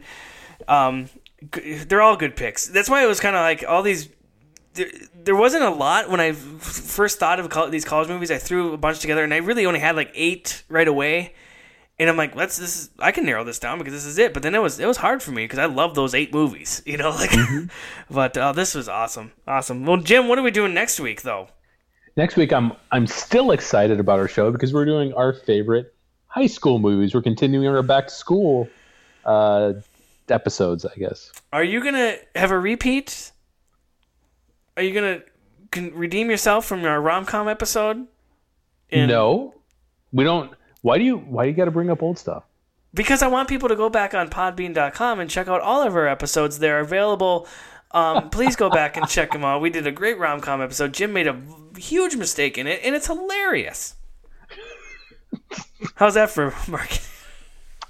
Um, they're all good picks. That's why it was kind of like all these. There, there wasn't a lot when I first thought of these college movies. I threw a bunch together, and I really only had like eight right away. And I'm like, let's this is I can narrow this down because this is it. But then it was it was hard for me because I love those eight movies, you know. Like, but uh, this was awesome, awesome. Well, Jim, what are we doing next week though? Next week, I'm I'm still excited about our show because we're doing our favorite high school movies. We're continuing our back to school uh, episodes, I guess. Are you gonna have a repeat? Are you gonna can redeem yourself from our rom com episode? In- no, we don't. Why do you Why do you got to bring up old stuff? because I want people to go back on Podbean.com and check out all of our episodes. They're available. Um, please go back and check them out. We did a great rom com episode. Jim made a huge mistake in it, and it's hilarious. How's that for marketing?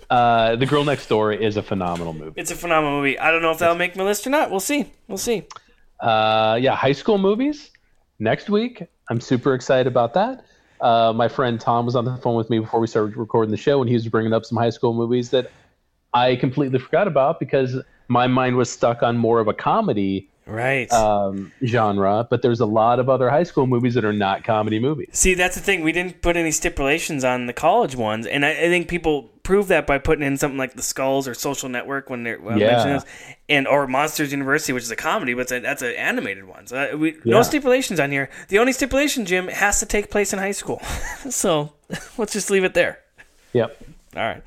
Uh, the Girl Next Door is a phenomenal movie. It's a phenomenal movie. I don't know if that'll make my list or not. We'll see. We'll see. Uh, yeah, high school movies. Next week, I'm super excited about that. Uh, my friend Tom was on the phone with me before we started recording the show, and he was bringing up some high school movies that I completely forgot about because my mind was stuck on more of a comedy Right. um, genre. But there's a lot of other high school movies that are not comedy movies. See, that's the thing. We didn't put any stipulations on the college ones, and I, I think people prove that by putting in something like the Skulls or Social Network when they're well, Yeah. those, and or Monsters University, which is a comedy, but a, that's an animated one. So uh, we, no stipulations on here. The only stipulation, Jim, has to take place in high school. so let's just leave it there. Yep. All right.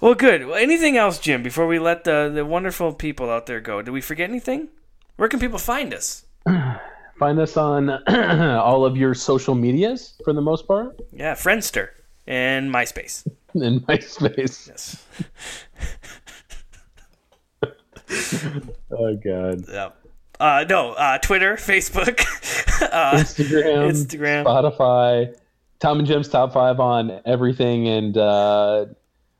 Well, good. Well, anything else, Jim, before we let the, the wonderful people out there go? Did we forget anything? Where can people find us? Find us on all of your social medias for the most part, Yeah, Friendster and MySpace. in MySpace. Yes. Oh god. Yep. Uh, no, uh, Twitter, Facebook, uh, Instagram, Instagram. Spotify, Tom and Jim's top five on everything, and uh,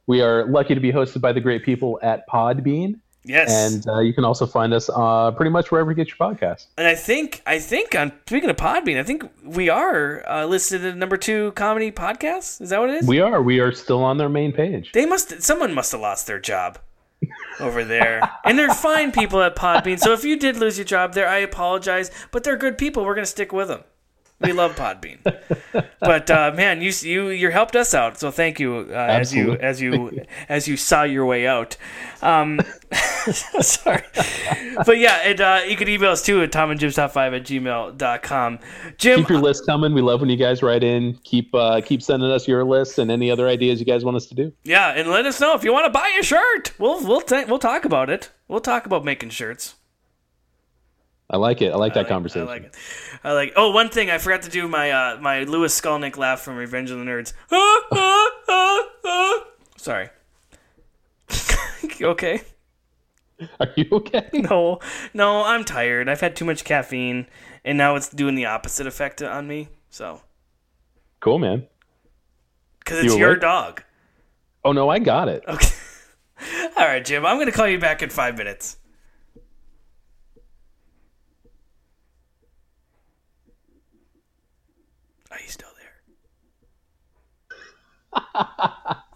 we are lucky to be hosted by the great people at Podbean. yes. And uh, you can also find us uh, pretty much wherever you get your podcast. And I think I think on speaking of Podbean, I think we are uh, listed at number two comedy podcast. Is that what it is? We are. We are still on their main page. they must. Someone must have lost their job over there, and they're fine people at Podbean. So if you did lose your job there, I apologize. But they're good people. We're gonna stick with them. We love Podbean, but uh, man, you you you helped us out, so thank you uh, as you as you as you saw your way out. Um, sorry, but yeah, and uh, you can email us too at tomandjimstop5 at gmail.com. Jim, Keep your list coming. We love when you guys write in. Keep uh, keep sending us your lists and any other ideas you guys want us to do. yeah, and let us know if you want to buy a shirt. We'll we'll ta- we'll talk about it. We'll talk about making shirts. I like it. I like that I conversation. I like it. I like. Oh, one thing I forgot to do my uh, my Lewis Skolnick laugh from Revenge of the Nerds. Ah, ah, ah, ah. Sorry. Okay? Are you okay? No, no, I'm tired. I've had too much caffeine, and now it's doing the opposite effect on me. So, Cool, man. because it's You your awake? dog. Oh no, I got it. Okay. All right, Jim. I'm gonna call you back in five minutes. You still there?